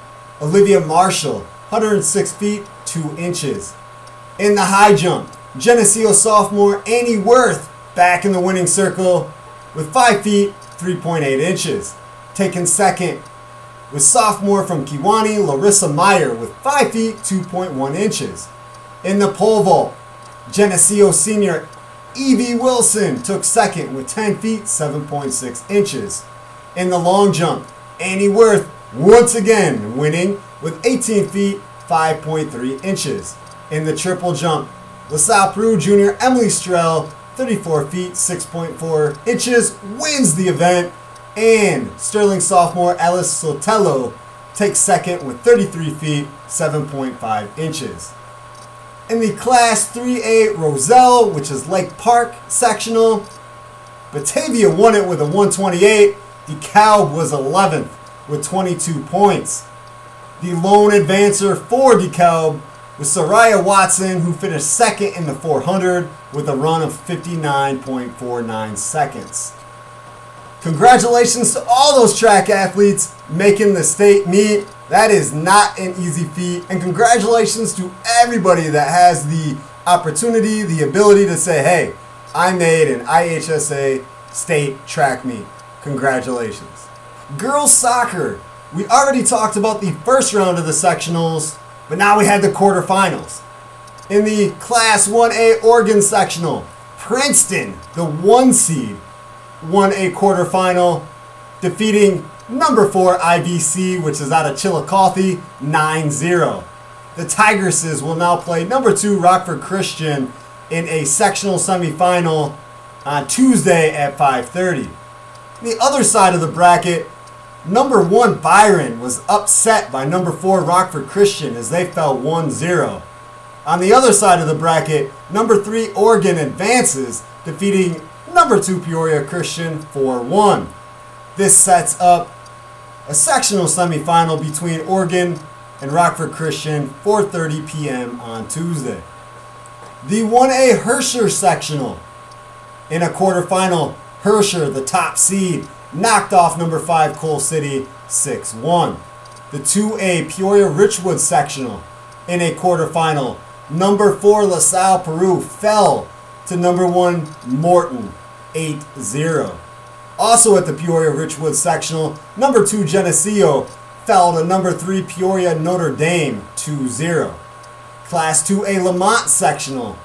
Olivia Marshall, 106 feet 2 inches. In the high jump, Geneseo sophomore Annie Worth back in the winning circle with 5 feet 3.8 inches. Taking second with sophomore from Kewanee, Larissa Meyer with 5 feet 2.1 inches. In the pole vault, Geneseo senior Evie Wilson took second with 10 feet 7.6 inches. In the long jump, Annie Worth once again winning with 18 feet 5.3 inches. In the triple jump, LaSalle Peru junior Emily Strell, 34 feet 6.4 inches, wins the event. And Sterling sophomore Alice Sotelo takes second with 33 feet 7.5 inches. In the Class 3A Roselle, which is Lake Park sectional, Batavia won it with a 128. DeKalb was 11th with 22 points. The lone advancer for DeKalb was Soraya Watson, who finished second in the 400 with a run of 59.49 seconds. Congratulations to all those track athletes making the state meet. That is not an easy feat. And congratulations to everybody that has the opportunity, the ability to say, hey, I made an IHSA state track meet. Congratulations. Girls soccer. We already talked about the first round of the sectionals, but now we had the quarterfinals. In the Class 1A Oregon sectional, Princeton, the one seed, won a quarterfinal, defeating number 4 IVC, which is out of Chillicothe, 9 0. The Tigresses will now play number 2 Rockford Christian in a sectional semifinal on Tuesday at 5:30. The other side of the bracket, number 1 Byron was upset by number 4 Rockford Christian as they fell 1-0. On the other side of the bracket, number 3 Oregon advances, defeating number 2 Peoria Christian 4-1. This sets up a sectional semifinal between Oregon and Rockford Christian 4:30 p.m. on Tuesday. The 1A Herscher sectional in a quarterfinal, Herscher, the top seed, knocked off number 5 Coal City 6-1. The 2A Peoria Richwood sectional in a quarterfinal, number 4 LaSalle Peru fell to number 1 Morton 8-0. Also at the Peoria Richwood sectional, number 2 Geneseo fell to number 3 Peoria Notre Dame 2-0. Class 2A Lemont sectional,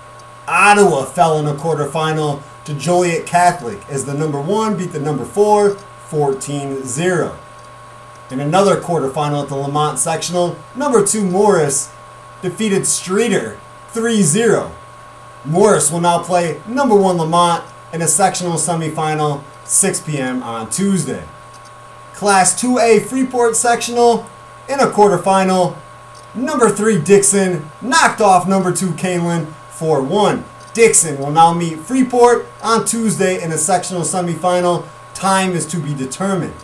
Ottawa fell in a quarterfinal to Joliet Catholic as the number 1 beat the number 4 14-0. In another quarterfinal at the Lemont sectional, number 2 Morris defeated Streator 3-0. Morris will now play number 1 Lemont in a sectional semifinal 6 p.m. on Tuesday. Class 2A Freeport sectional in a quarterfinal. Number 3 Dixon knocked off number 2 Kaneland 4 1. Dixon will now meet Freeport on Tuesday in a sectional semifinal. Time is to be determined.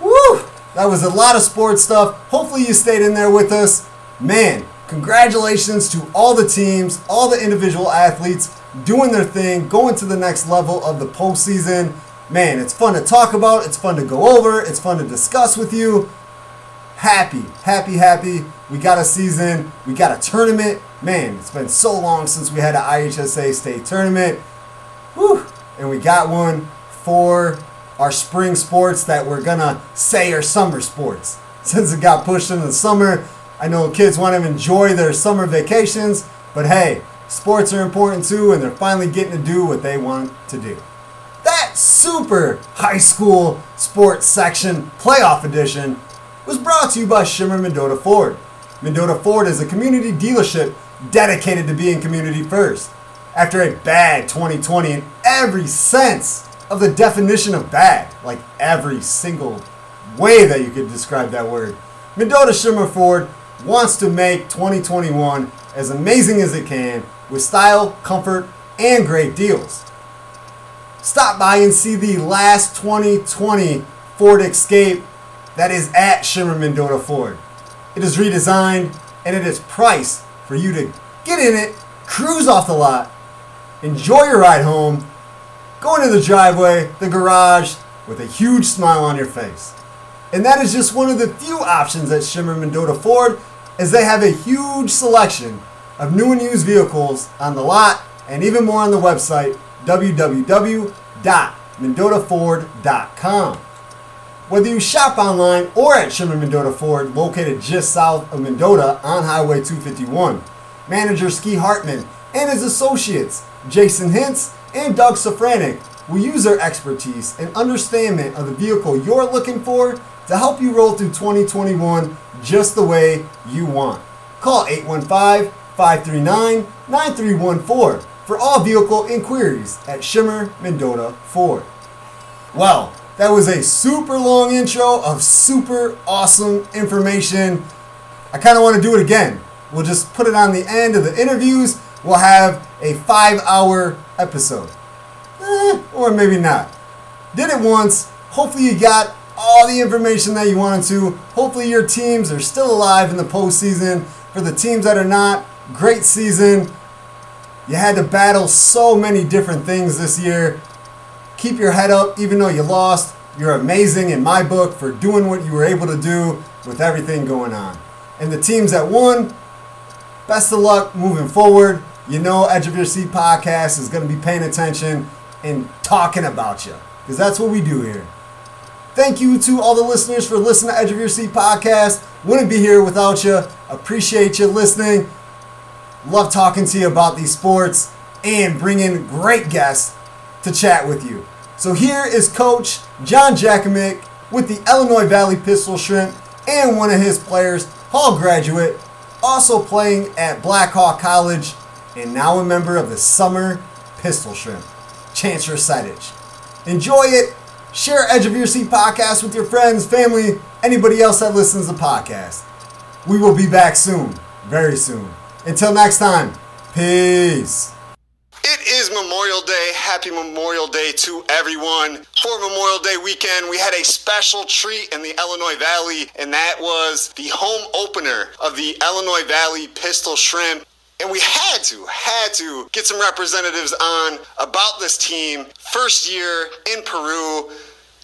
Woo! That was a lot of sports stuff. Hopefully, you stayed in there with us. Man, congratulations to all the teams, all the individual athletes doing their thing, going to the next level of the postseason. Man, it's fun to talk about, it's fun to go over, it's fun to discuss with you. Happy, happy, happy. We got a season, we got a tournament. Man, it's been so long since we had an IHSA state tournament. Whew. And we got one for our spring sports that we're gonna say are summer sports. [laughs] Since it got pushed into the summer, I know kids want to enjoy their summer vacations, but hey, sports are important too, and they're finally getting to do what they want to do. That super high school sports section playoff edition was brought to you by Schimmer Mendota Ford. Mendota Ford is a community dealership dedicated to being community first. After a bad 2020 in every sense of the definition of bad, like every single way that you could describe that word, Mendota Shimmer Ford wants to make 2021 as amazing as it can with style, comfort, and great deals. Stop by and see the last 2020 Ford Escape that is at Schimmer Mendota Ford. It is redesigned and it is priced for you to get in it, cruise off the lot, enjoy your ride home, go into the driveway, the garage, with a huge smile on your face. And that is just one of the few options at Schimmer Mendota Ford, as they have a huge selection of new and used vehicles on the lot and even more on the website www.mendotaford.com. Whether you shop online or at Schimmer Mendota Ford, located just south of Mendota on Highway 251, manager Ski Hartman and his associates, Jason Hintz and Doug Safranik, will use their expertise and understanding of the vehicle you're looking for to help you roll through 2021 just the way you want. Call 815 539 9314 for all vehicle inquiries at Schimmer Mendota Ford. Well, that was a super long intro of super awesome information. I kind of want to do it again. We'll just put it on the end of the interviews. We'll have a five hour episode. Eh, or maybe not. Did it once. Hopefully, you got all the information that you wanted to. Hopefully, your teams are still alive in the postseason. For the teams that are not, great season. You had to battle so many different things this year. Keep your head up, even though you lost. You're amazing in my book for doing what you were able to do with everything going on. And the teams that won, best of luck moving forward. You know, Edge of Your Seat podcast is going to be paying attention and talking about you because that's what we do here. Thank you to all the listeners for listening to Edge of Your Seat podcast. Wouldn't be here without you. Appreciate you listening. Love talking to you about these sports and bringing great guests to chat with you. So here is Coach John Jakimick with the Illinois Valley Pistol Shrimp and one of his players, Hall graduate, also playing at Blackhawk College and now a member of the Summer Pistol Shrimp, Chance Rasetich. Enjoy it. Share Edge of Your Seat podcast with your friends, family, anybody else that listens to the podcast. We will be back soon, very soon. Until next time, peace. It is Memorial Day. Happy Memorial Day to everyone. For Memorial Day weekend, we had a special treat in the Illinois Valley, and that was the home opener of the Illinois Valley Pistol Shrimp. And we had to, had to get some representatives on about this team. First year in Peru,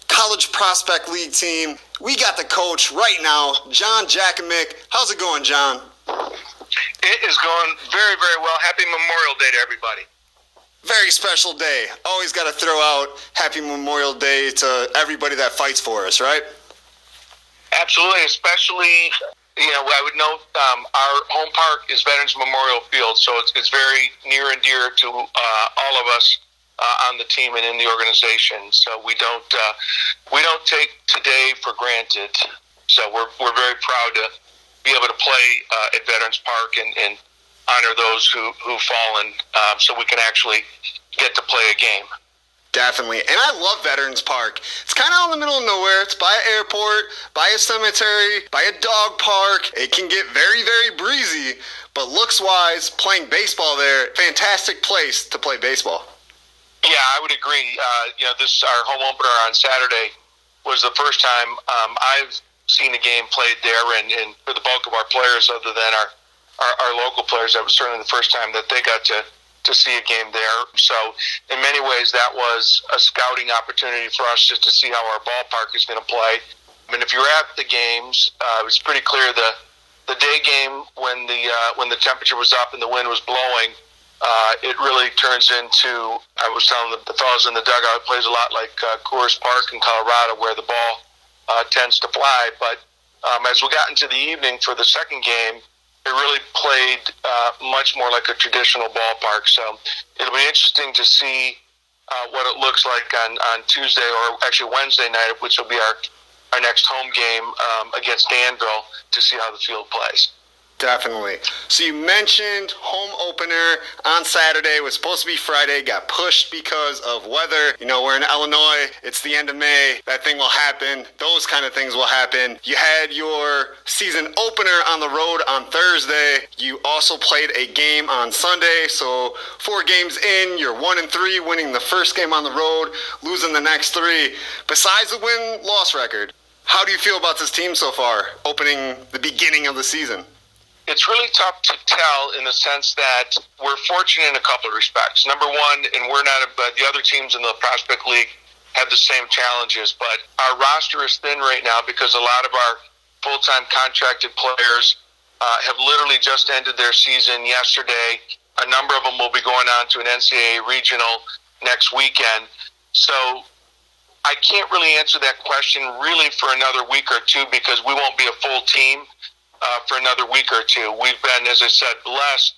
College Prospect League team. We got the coach right now, John Jakimick. How's it going, John? It is going very, very well. Happy Memorial Day to everybody. Very special day. Always got to throw out Happy Memorial Day to everybody that fights for us, right? Absolutely, especially you know I would note um, our home park is Veterans Memorial Field, so it's, it's very near and dear to uh, all of us uh, on the team and in the organization. So we don't uh, we don't take today for granted. So we're we're very proud to be able to play uh, at Veterans Park and, and honor those who who've fallen, um, so we can actually get to play a game. Definitely. And I love Veterans Park. It's kind of in the middle of nowhere. It's by an airport, by a cemetery, by a dog park. It can get very, very breezy, but looks wise, playing baseball there, fantastic place to play baseball. Yeah, I would agree. Uh, you know, this our home opener on Saturday was the first time um, I've seen a game played there, and, and for the bulk of our players, other than our, our, our local players, that was certainly the first time that they got to to see a game there. So, in many ways, that was a scouting opportunity for us just to see how our ballpark is going to play. I mean, if you're at the games, uh, it was pretty clear the the day game when the uh, when the temperature was up and the wind was blowing. Uh, it really turns into. I was telling the, the fellows in the dugout, it plays a lot like uh, Coors Park in Colorado, where the ball uh, tends to fly. But um, as we got into the evening for the second game, it really played uh, much more like a traditional ballpark. So it'll be interesting to see uh, what it looks like on, on Tuesday or actually Wednesday night, which will be our our next home game um, against Danville to see how the field plays. Definitely. So you mentioned home opener on Saturday it was supposed to be Friday, got pushed because of weather. You know, we're in Illinois. It's the end of May. That thing will happen. Those kind of things will happen. You had your season opener on the road on Thursday. You also played a game on Sunday. So four games in, you're one and three, winning the first game on the road, losing the next three. Besides the win-loss record, how do you feel about this team so far, opening the beginning of the season? It's really tough to tell in the sense that we're fortunate in a couple of respects. Number one, and we're not, but the other teams in the Prospect League have the same challenges, but our roster is thin right now because a lot of our full time contracted players uh, have literally just ended their season yesterday. A number of them will be going on to an NCAA regional next weekend. So I can't really answer that question really for another week or two because we won't be a full team uh, for another week or two. We've been, as I said, blessed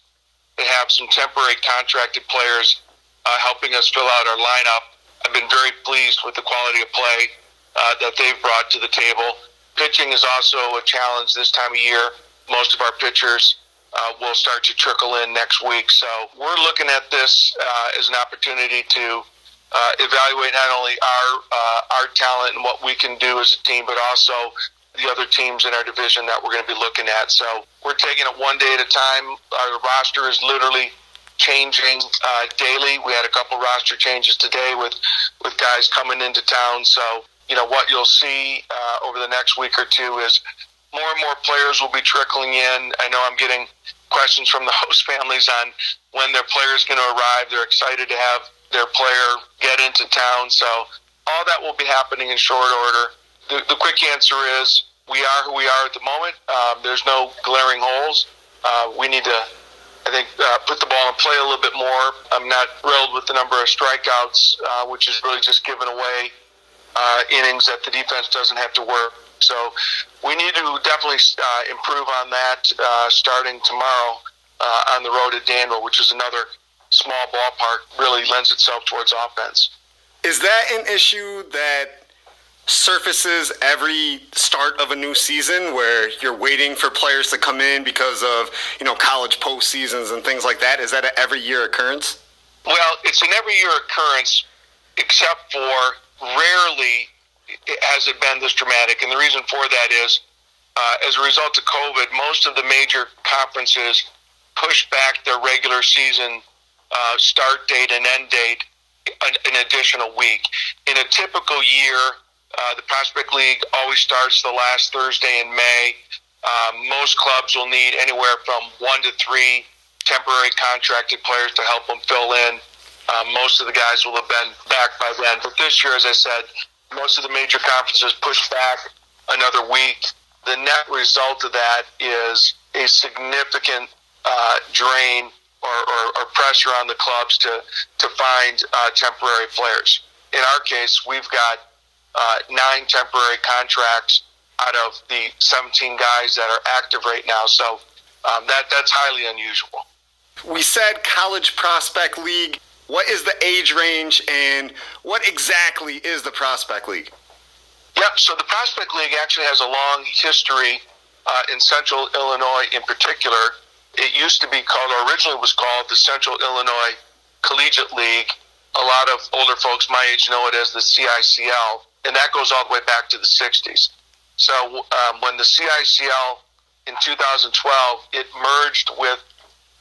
to have some temporary contracted players uh, helping us fill out our lineup. I've been very pleased with the quality of play uh, that they've brought to the table. Pitching is also a challenge this time of year. Most of our pitchers uh, will start to trickle in next week. So we're looking at this uh, as an opportunity to uh, evaluate not only our uh, our talent and what we can do as a team, but also the other teams in our division that we're going to be looking at. So we're taking it one day at a time. Our roster is literally changing uh, daily. We had a couple roster changes today with with guys coming into town. So you know what you'll see uh, over the next week or two is more and more players will be trickling in. I know I'm getting questions from the [laughs] host families on when their player is going to arrive. They're excited to have their player get into town. So all that will be happening in short order. The, the quick answer is we are who we are at the moment. Um, there's no glaring holes. Uh, we need to, I think, uh, put the ball in play a little bit more. I'm not thrilled with the number of strikeouts, uh, which is really just giving away uh, innings that the defense doesn't have to work. So we need to definitely uh, improve on that uh, starting tomorrow on the road at Danville, which is another small ballpark really lends itself towards offense. Is that an issue that surfaces every start of a new season where you're waiting for players to come in because of, you know, college postseasons and things like that? Is that an every year occurrence? Well, it's an every year occurrence, except for rarely has it been this dramatic. And the reason for that is, uh, as a result of COVID, most of the major conferences pushed back their regular season uh, start date and end date an, an, additional week. In a typical year, uh, the Prospect League always starts the last Thursday in May. Um, most clubs will need anywhere from one to three temporary contracted players to help them fill in. Um, most of the guys will have been back by then. But this year, as I said, most of the major conferences pushed back another week. The net result of that is a significant uh, drain or, or, or pressure on the clubs to to find uh, temporary players. In our case, we've got uh, nine temporary contracts out of the 17 guys that are active right now. So um, that that's highly unusual. We said college prospect league. What is the age range, and what exactly is the prospect league? Yep. So the prospect league actually has a long history uh, in Central Illinois, in particular. It used to be called, or originally was called, the Central Illinois Collegiate League. A lot of older folks my age know it as the CICL, and that goes all the way back to the 60s. So um, when the CICL in 2012, it merged with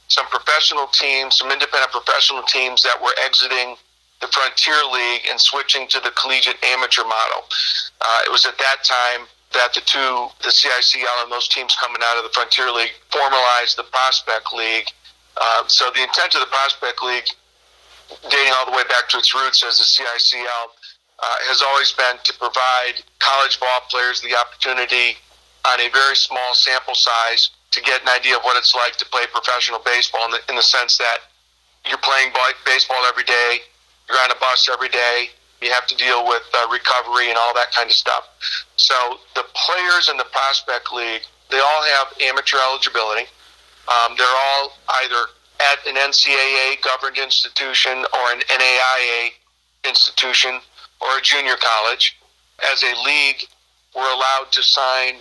some professional teams, some independent professional teams that were exiting the Frontier League and switching to the collegiate amateur model. Uh, it was at that time that the two, the CICL and those teams coming out of the Frontier League, formalized the Prospect League. Uh, so the intent of the Prospect League, dating all the way back to its roots as the CICL, uh, has always been to provide college ball players the opportunity on a very small sample size to get an idea of what it's like to play professional baseball in the, in the sense that you're playing baseball every day, you're on a bus every day, you have to deal with uh, recovery and all that kind of stuff. So the players in the Prospect League, they all have amateur eligibility. Um, they're all either at an NCAA governed institution or an NAIA institution or a junior college. As a league, we're allowed to sign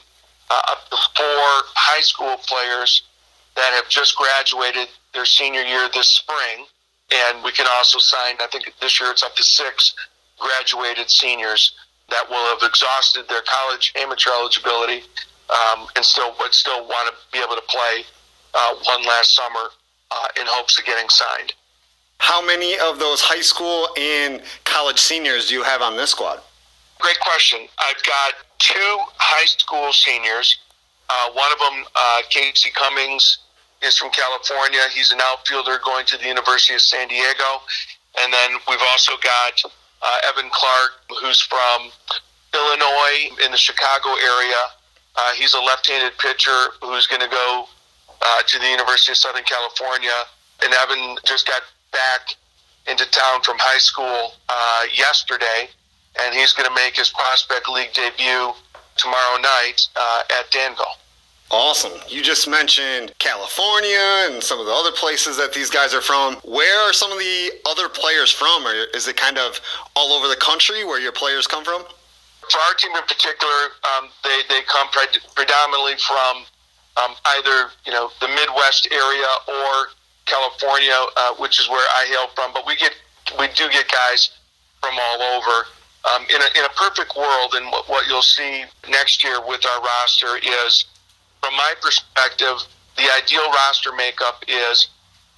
uh, up to four high school players that have just graduated their senior year this spring. And we can also sign, I think this year it's up to six graduated seniors that will have exhausted their college amateur eligibility um, and still but still want to be able to play uh, one last summer uh, in hopes of getting signed. How many of those high school and college seniors do you have on this squad? Great question. I've got two high school seniors. Uh, one of them, uh, Casey Cummings, is from California. He's an outfielder going to the University of San Diego. And then we've also got uh, Evan Clark, who's from Illinois in the Chicago area. Uh, he's a left-handed pitcher who's going to go uh, to the University of Southern California. And Evan just got back into town from high school uh, yesterday, and he's going to make his Prospect League debut tomorrow night uh, at Danville. Awesome. You just mentioned California and some of the other places that these guys are from. Where are some of the other players from? Or is it kind of all over the country where your players come from? For our team in particular, um, they, they come pre- predominantly from um, either you know the Midwest area or California, uh, which is where I hail from. But we get we do get guys from all over. Um, in, a, in a perfect world, and what, what you'll see next year with our roster is from my perspective, the ideal roster makeup is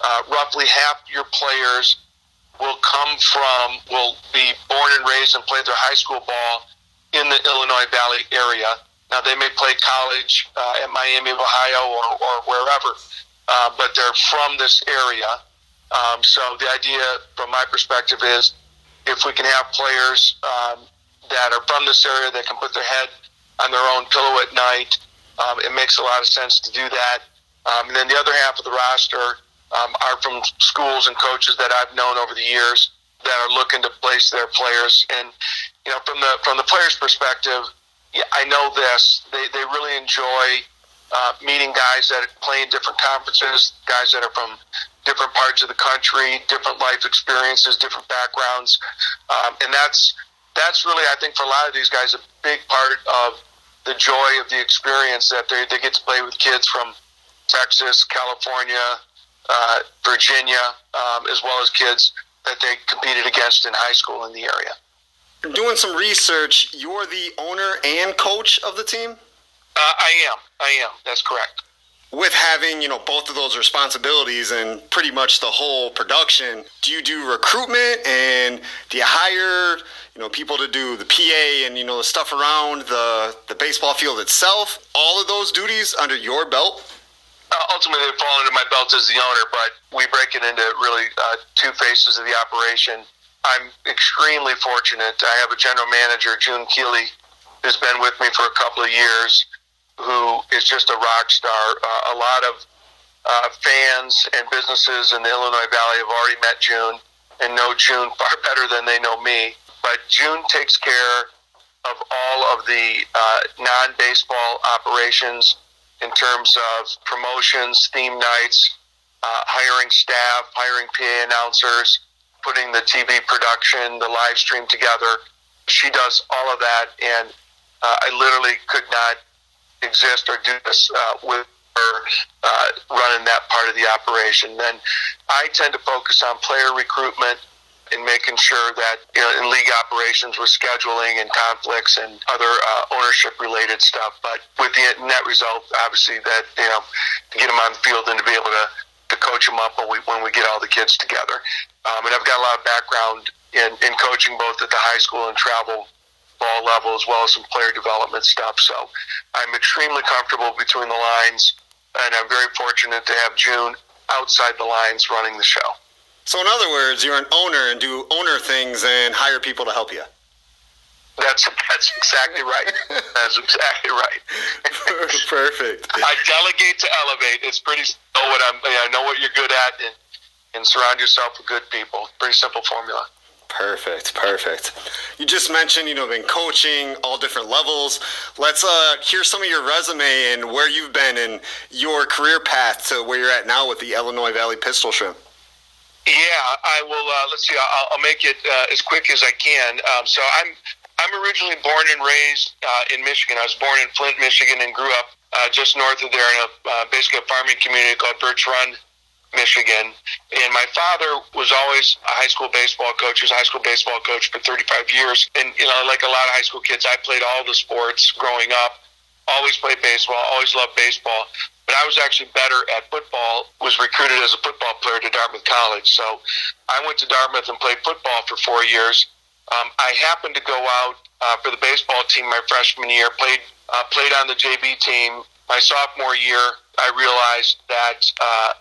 uh, roughly half your players will come from, will be born and raised and play their high school ball in the Illinois Valley area. Now, they may play college uh, at Miami of Ohio or, or wherever, uh, but they're from this area. Um, so the idea, from my perspective, is if we can have players um, that are from this area that can put their head on their own pillow at night um, it makes a lot of sense to do that. Um, and then the other half of the roster um, are from schools and coaches that I've known over the years that are looking to place their players. And you know, from the from the players' perspective, yeah, I know this. They they really enjoy uh, meeting guys that play in different conferences, guys that are from different parts of the country, different life experiences, different backgrounds, um, and that's that's really I think for a lot of these guys a big part of the joy of the experience that they, they get to play with kids from Texas, California, uh, Virginia, um, as well as kids that they competed against in high school in the area. Doing some research, you're the owner and coach of the team? Uh, I am. I am. That's correct. With having you know both of those responsibilities and pretty much the whole production do you do recruitment and do you hire you know people to do the pa and you know the stuff around the the baseball field itself? All of those duties under your belt? Uh, ultimately they fall under my belt as the owner but we break it into really uh, two phases of the operation. I'm extremely fortunate. I have a general manager june keeley who's been with me for a couple of years who is just a rock star. Uh, a lot of uh, fans and businesses in the Illinois Valley have already met June and know June [laughs] far better than they know me. But June takes care of all of the uh, non baseball operations in terms of promotions, theme nights, uh, hiring staff, hiring PA announcers, putting the TV production, the live stream together. She does all of that, and uh, I literally could not exist or do this uh, with her uh, running that part of the operation. Then I tend to focus on player recruitment and making sure that you know in league operations with scheduling and conflicts and other uh, ownership related stuff. But with the net result, obviously that you know to get them on the field and to be able to to coach them up when we when we get all the kids together. Um, and I've got a lot of background in, in coaching both at the high school and travel baseball level as well as some player development stuff. So I'm extremely comfortable between the lines, and I'm very fortunate to have June outside the lines running the show. So, in other words, you're an owner and do owner things and hire people to help you. That's that's exactly right. That's exactly right. [laughs] Perfect. I delegate to elevate. It's pretty know what I'm. I know what you're good at, and, and surround yourself with good people. Pretty simple formula. Perfect, perfect. You just mentioned, you know, been coaching all different levels. Let's uh, hear some of your resume and where you've been in your career path to where you're at now with the Illinois Valley Pistol Shrimp. Yeah, I will. Uh, let's see. I'll, I'll make it uh, as quick as I can. Um, so I'm I'm originally born and raised uh, in Michigan. I was born in Flint, Michigan, and grew up uh, just north of there in a uh, basically a farming community called Birch Run, Michigan. And my father was always a high school baseball coach. He was a high school baseball coach for 35 years. And, you know, like a lot of high school kids, I played all the sports growing up. Always played baseball, always loved baseball. But I was actually better at football, was recruited as a football player to Dartmouth College. So I went to Dartmouth and played football for four years. Um, I happened to go out uh, for the baseball team my freshman year, played, uh, played on the JV team. My sophomore year, I realized that uh,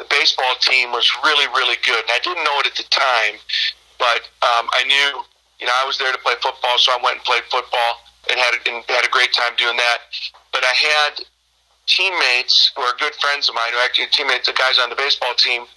the baseball team was really, really good. And I didn't know it at the time, but um, I knew, you know, I was there to play football, so I went and played football and had, and had a great time doing that. But I had teammates who are good friends of mine, who actually teammates, the guys on the baseball team,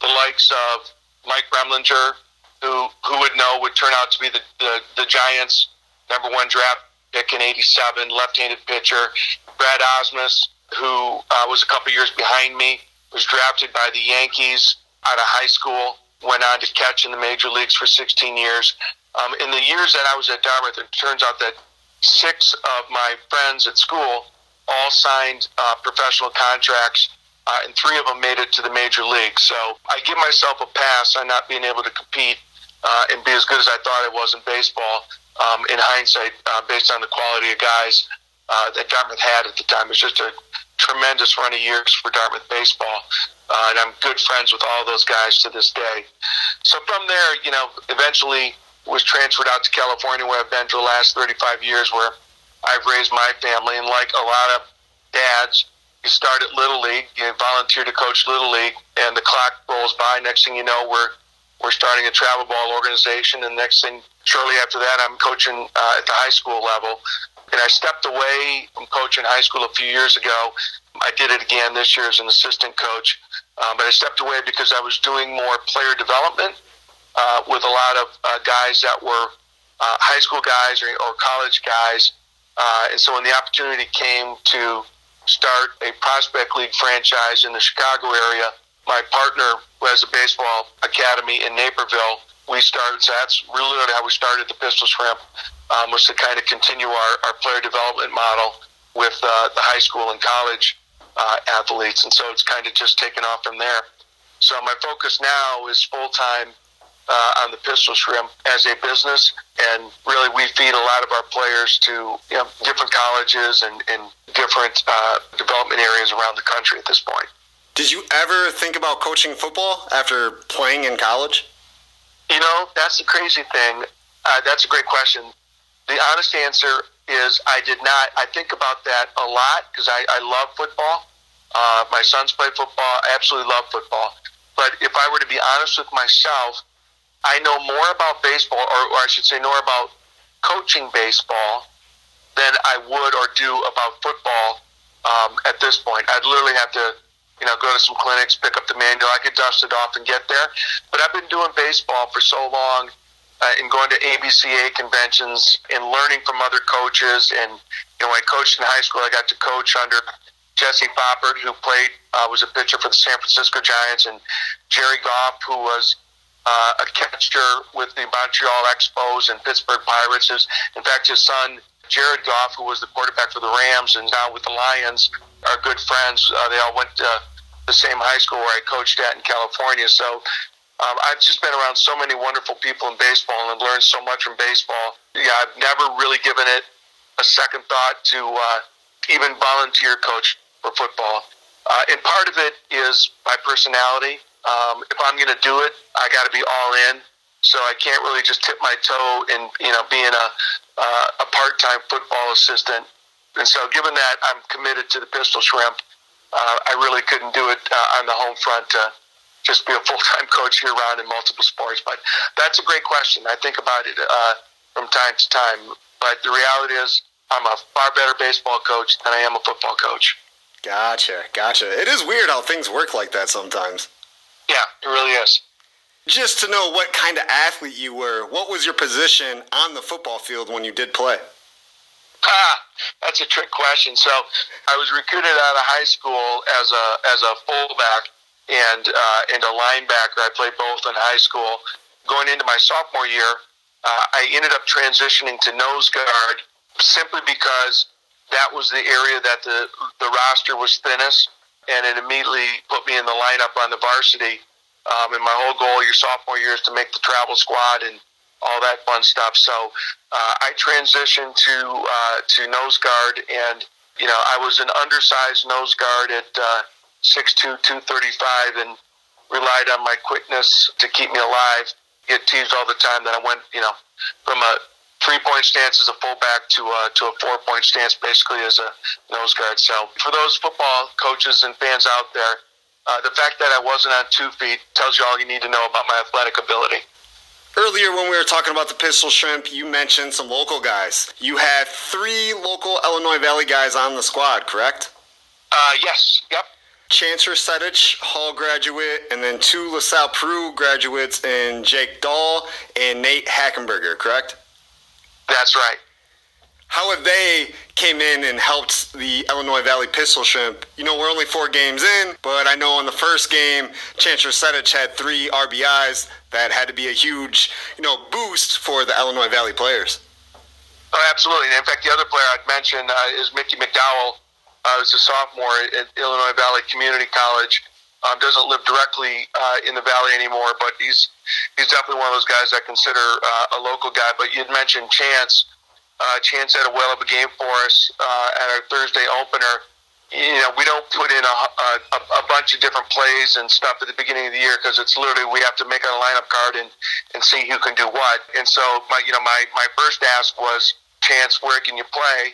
the likes of Mike Remlinger, who who would know would turn out to be the, the, the Giants' number one draft pick in '87, left-handed pitcher. Brad Ausmus, who uh, was a couple years behind me, was drafted by the Yankees out of high school, went on to catch in the major leagues for 16 years. Um, in the years that I was at Dartmouth, it turns out that six of my friends at school all signed uh, professional contracts, uh, and three of them made it to the major leagues. So I give myself a pass on not being able to compete uh, and be as good as I thought I was in baseball. Um, in hindsight, uh, based on the quality of guys uh, that Dartmouth had at the time, it was just a tremendous run of years for Dartmouth baseball. Uh, and I'm good friends with all those guys to this day. So from there, you know, eventually was transferred out to California, where I've been for the last 35 years, where I've raised my family. And like a lot of dads, you start at Little League, you volunteer to coach Little League, and the clock rolls by. Next thing you know, we're we're starting a travel ball organization, and next thing, shortly after that, I'm coaching uh, at the high school level. And I stepped away from coaching high school a few years ago. I did it again this year as an assistant coach, um, but I stepped away because I was doing more player development uh, with a lot of uh, guys that were uh, high school guys or, or college guys. Uh, and so when the opportunity came to start a prospect league franchise in the Chicago area, my partner who has a baseball academy in Naperville, we started. So that's really how we started the Pistol Shrimp um, was to kind of continue our, our player development model with uh, the high school and college uh, athletes. And so it's kind of just taken off from there. So my focus now is full time uh, on the Pistol Shrimp as a business, and really we feed a lot of our players to you know, different colleges and, and different uh, development areas around the country at this point. Did you ever think about coaching football after playing in college? You know, that's the crazy thing. Uh, that's a great question. The honest answer is I did not. I think about that a lot because I, I love football. Uh, my sons play football. I absolutely love football. But if I were to be honest with myself, I know more about baseball, or, or I should say, more about coaching baseball than I would or do about football um, at this point. I'd literally have to, you know, go to some clinics, pick up the manual. I could dust it off and get there. But I've been doing baseball for so long uh, and going to ABCA conventions and learning from other coaches. And you know, I coached in high school, I got to coach under Jesse Foppert, who played uh, was a pitcher for the San Francisco Giants, and Jerry Goff, who was uh, a catcher with the Montreal Expos and Pittsburgh Pirates. In fact, his son Jared Goff, who was the quarterback for the Rams and now with the Lions, are good friends. Uh, they all went to the same high school where I coached at in California. So um, I've just been around so many wonderful people in baseball and learned so much from baseball. Yeah, I've never really given it a second thought to uh, even volunteer coach for football. Uh, and part of it is my personality. Um, if I'm going to do it, I got to be all in. So I can't really just tip my toe in, you know, being a, uh, a part-time football assistant. And so, given that I'm committed to the Pistol Shrimp, uh, I really couldn't do it uh, on the home front to just be a full-time [laughs] coach year round in multiple sports. But that's a great question. I think about it uh, from time to time. But the reality is, I'm a far better baseball coach than I am a football coach. Gotcha, gotcha. It is weird how things work like that sometimes. Yeah, it really is. Just to know what kind of athlete you were, what was your position on the football field when you did play? Ah, [laughs] that's a trick question. So I was recruited out of high school as a as a fullback and uh, and a linebacker. I played both in high school. Going into my sophomore year, uh, I ended up transitioning to nose guard simply because that was the area that the the roster was thinnest, and it immediately put me in the lineup on the varsity. Um, and my whole goal your sophomore year is to make the travel squad and all that fun stuff. So uh, I transitioned to uh, to nose guard, and you know I was an undersized nose guard at uh, 6'2", 235, and relied on my quickness to keep me alive. Get teased all the time that I went, you know, from a three point stance as a fullback to a, to a four point stance basically as a nose guard. So for those football coaches and fans out there, uh, the fact that I wasn't on two feet tells you all you need to know about my athletic ability. Earlier, when we were talking about the Pistol Shrimp, you mentioned some local guys. You had three local Illinois Valley guys on the squad, correct? Uh, yes. Yep. Chance Rasetich, Hall graduate, and then two LaSalle Peru graduates in Jake Dahl and Nate Hackenberger, correct? That's right. How have they came in and helped the Illinois Valley Pistol Shrimp? You know, we're only four games in, but I know in the first game, Chance Rasetich had three RBIs. That had to be a huge, you know, boost for the Illinois Valley players. Oh, absolutely. In fact, the other player I'd mention uh, is Mickey McDowell, uh, who's a sophomore at Illinois Valley Community College. Um, doesn't live directly uh, in the valley anymore, but he's he's definitely one of those guys I consider uh, a local guy. But you'd mentioned Chance. Uh, Chance had a well of a game for us uh, at our Thursday opener. You know, we don't put in a, a, a bunch of different plays and stuff at the beginning of the year because it's literally we have to make a lineup card and, and see who can do what. And so, my you know, my, my first ask was, Chance, where can you play?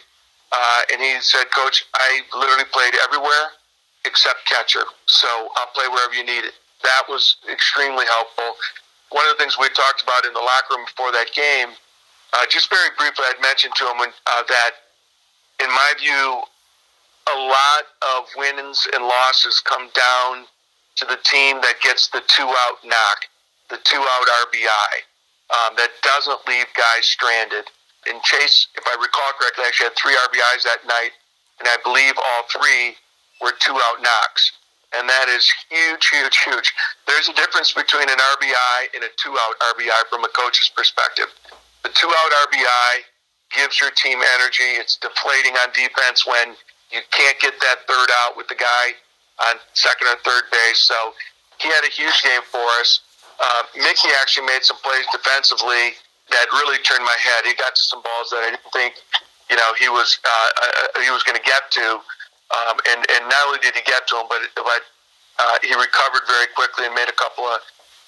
Uh, and he said, Coach, I literally played everywhere except catcher, so I'll play wherever you need it. That was extremely helpful. One of the things we talked about in the locker room before that game uh, just very briefly, I'd mentioned to him when, uh, that, in my view, a lot of wins and losses come down to the team that gets the two out knock, the two out RBI, um, that doesn't leave guys stranded. And Chase, if I recall correctly, actually had three RBIs that night, and I believe all three were two out knocks. And that is huge, huge, huge. There's a difference between an RBI and a two out RBI from a coach's perspective. The two out RBI gives your team energy. It's deflating on defense when you can't get that third out with the guy on second or third base. So he had a huge game for us. Uh, Mickey actually made some plays defensively that really turned my head. He got to some balls that I didn't think, you know, he was uh, uh, he was going to get to. Um, and and not only did he get to him, but but uh, he recovered very quickly and made a couple of,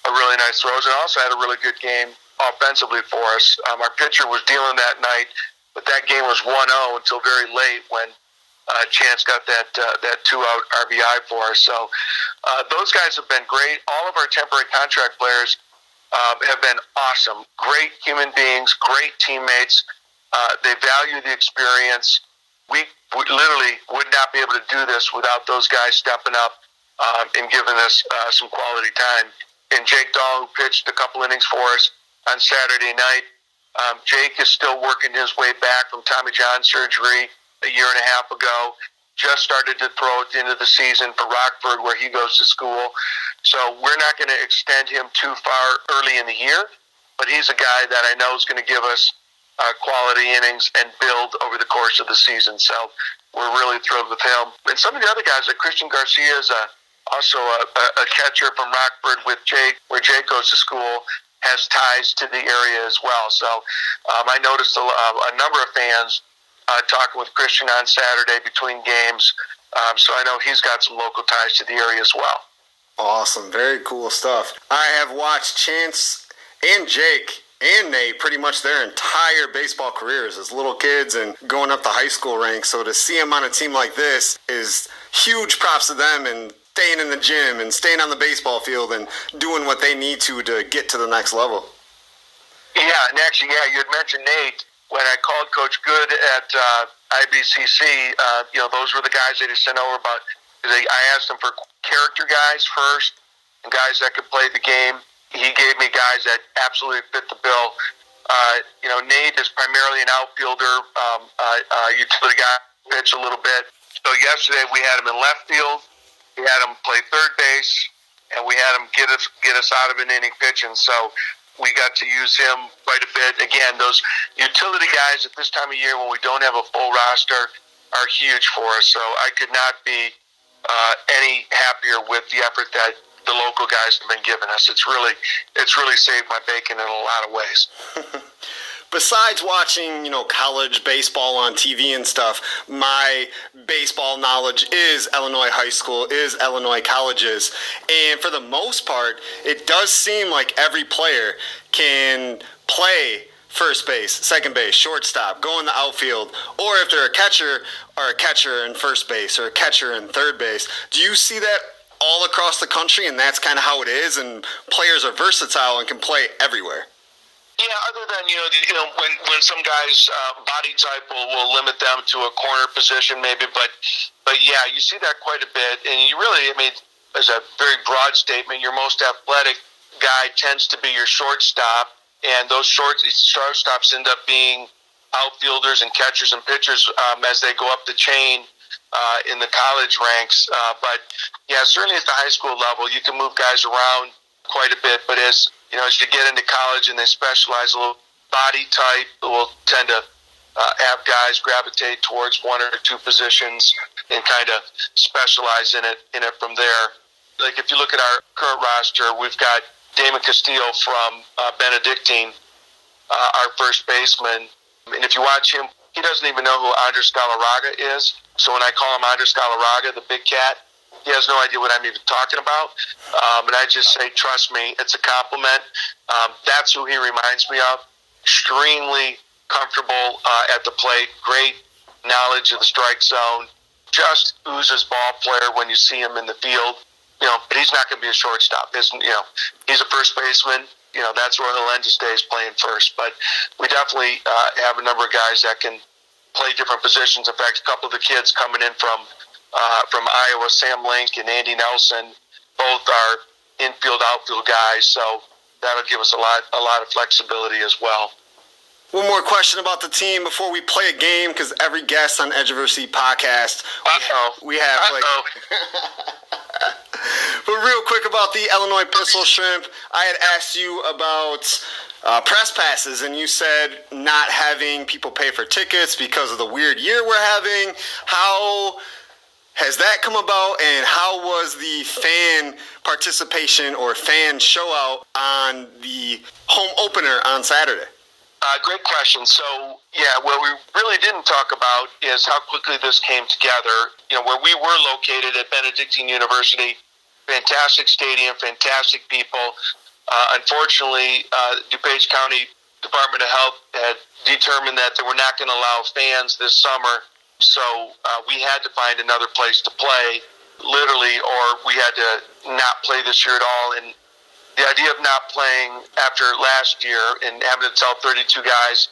of really nice throws, and also had a really good game offensively for us. Um, our pitcher was dealing that night, but that game was 1-0 until very late when uh, Chance got that uh, that two out RBI for us. So uh, those guys have been great. All of our temporary contract players uh, have been awesome. Great human beings, great teammates. Uh, they value the experience. We, we literally would not be able to do this without those guys stepping up um, and giving us uh, some quality time. And Jake Dahl, who pitched a couple innings for us, on Saturday night. Um, Jake is still working his way back from Tommy John surgery a year and a half ago. Just started to throw at the end of the season for Rockford, where he goes to school. So we're not going to extend him too far early in the year, but he's a guy that I know is going to give us uh, quality innings and build over the course of the season. So we're really thrilled with him. And some of the other guys, like Christian Garcia, is a, also a, a catcher from Rockford with Jake, where Jake goes to school has ties to the area as well. So um, I noticed a, a, number of fans uh, talking with Christian on Saturday between games. Um, so I know he's got some local ties to the area as well. Awesome. Very cool stuff. I have watched Chance and Jake and Nate pretty much their entire baseball careers as little kids and going up the high school ranks. So to see them on a team like this is huge props to them and staying in the gym and staying on the baseball field and doing what they need to to get to the next level. Yeah, and actually, yeah, you had mentioned Nate when I called Coach Good at uh, IVCC. Uh, you know, those were the guys that he sent over. About they, I asked him for character guys first and guys that could play the game he gave me guys that absolutely fit the bill. Uh, you know, Nate is primarily an outfielder, um, uh, uh, utility guy, pitch a little bit. So yesterday we had him in left field, we had him play third base, and we had him get us get us out of an inning pitching. So we got to use him quite a bit. Again, those utility guys at this time of year when we don't have a full roster are huge for us. So I could not be uh, any happier with the effort that the local guys have been giving us. It's really it's really saved my bacon in a lot of ways. [laughs] Besides watching, you know, college baseball on TV and stuff, my baseball knowledge is Illinois high school, is Illinois colleges. And for the most part, it does seem like every player can play first base, second base, shortstop, go in the outfield, or if they're a catcher, or a catcher in first base, or a catcher in third base. Do you see that all across the country, and that's kind of how it is. And players are versatile and can play everywhere. Yeah, other than you know, you know, when when some guys' uh, body type will, will limit them to a corner position, maybe, but but yeah, you see that quite a bit, and you really, I mean, as a very broad statement, your most athletic guy tends to be your shortstop, and those short shortstops end up being outfielders and catchers and pitchers um, as they go up the chain uh, in the college ranks. Uh, but yeah, certainly at the high school level, you can move guys around quite a bit. But as you know, as you get into college and they specialize a little body type, will tend to uh, have guys gravitate towards one or two positions and kind of specialize in it in it from there. Like if you look at our current roster, we've got Damon Castillo from uh, Benedictine, uh, our first baseman, and if you watch him, he doesn't even know who Andres Galarraga is. So when I call him Andres Galarraga, the big cat, he has no idea what I'm even talking about. Um, and I just say, trust me, it's a compliment. Um, that's who he reminds me of. Extremely comfortable uh, at the plate, great knowledge of the strike zone, just oozes ball player when you see him in the field. You know, but he's not going to be a shortstop. You know, he's a first baseman. You know, that's where he'll end his days playing first. But we definitely uh, have a number of guys that can play different positions. In fact, a couple of the kids coming in from uh, from Iowa, Sam Link and Andy Nelson, both are infield outfield guys. So that'll give us a lot a lot of flexibility as well. One more question about the team before we play a game, because every guest on Edge of Our Seat podcast, we, we have like. [laughs] but real quick about the Illinois Pistol Shrimp, I had asked you about uh, press passes, and you said not having people pay for tickets because of the weird year we're having. How has that come about, and how was the fan participation or fan show out on the home opener on Saturday? Uh, great question. So, yeah, what we really didn't talk about is how quickly this came together. You know, where we were located at Benedictine University, fantastic stadium, fantastic people. Uh, unfortunately, uh, DuPage County Department of Health had determined that they were not going to allow fans this summer, so uh, we had to find another place to play, literally, or we had to not play this year at all. And the idea of not playing after last year and having to tell 32 guys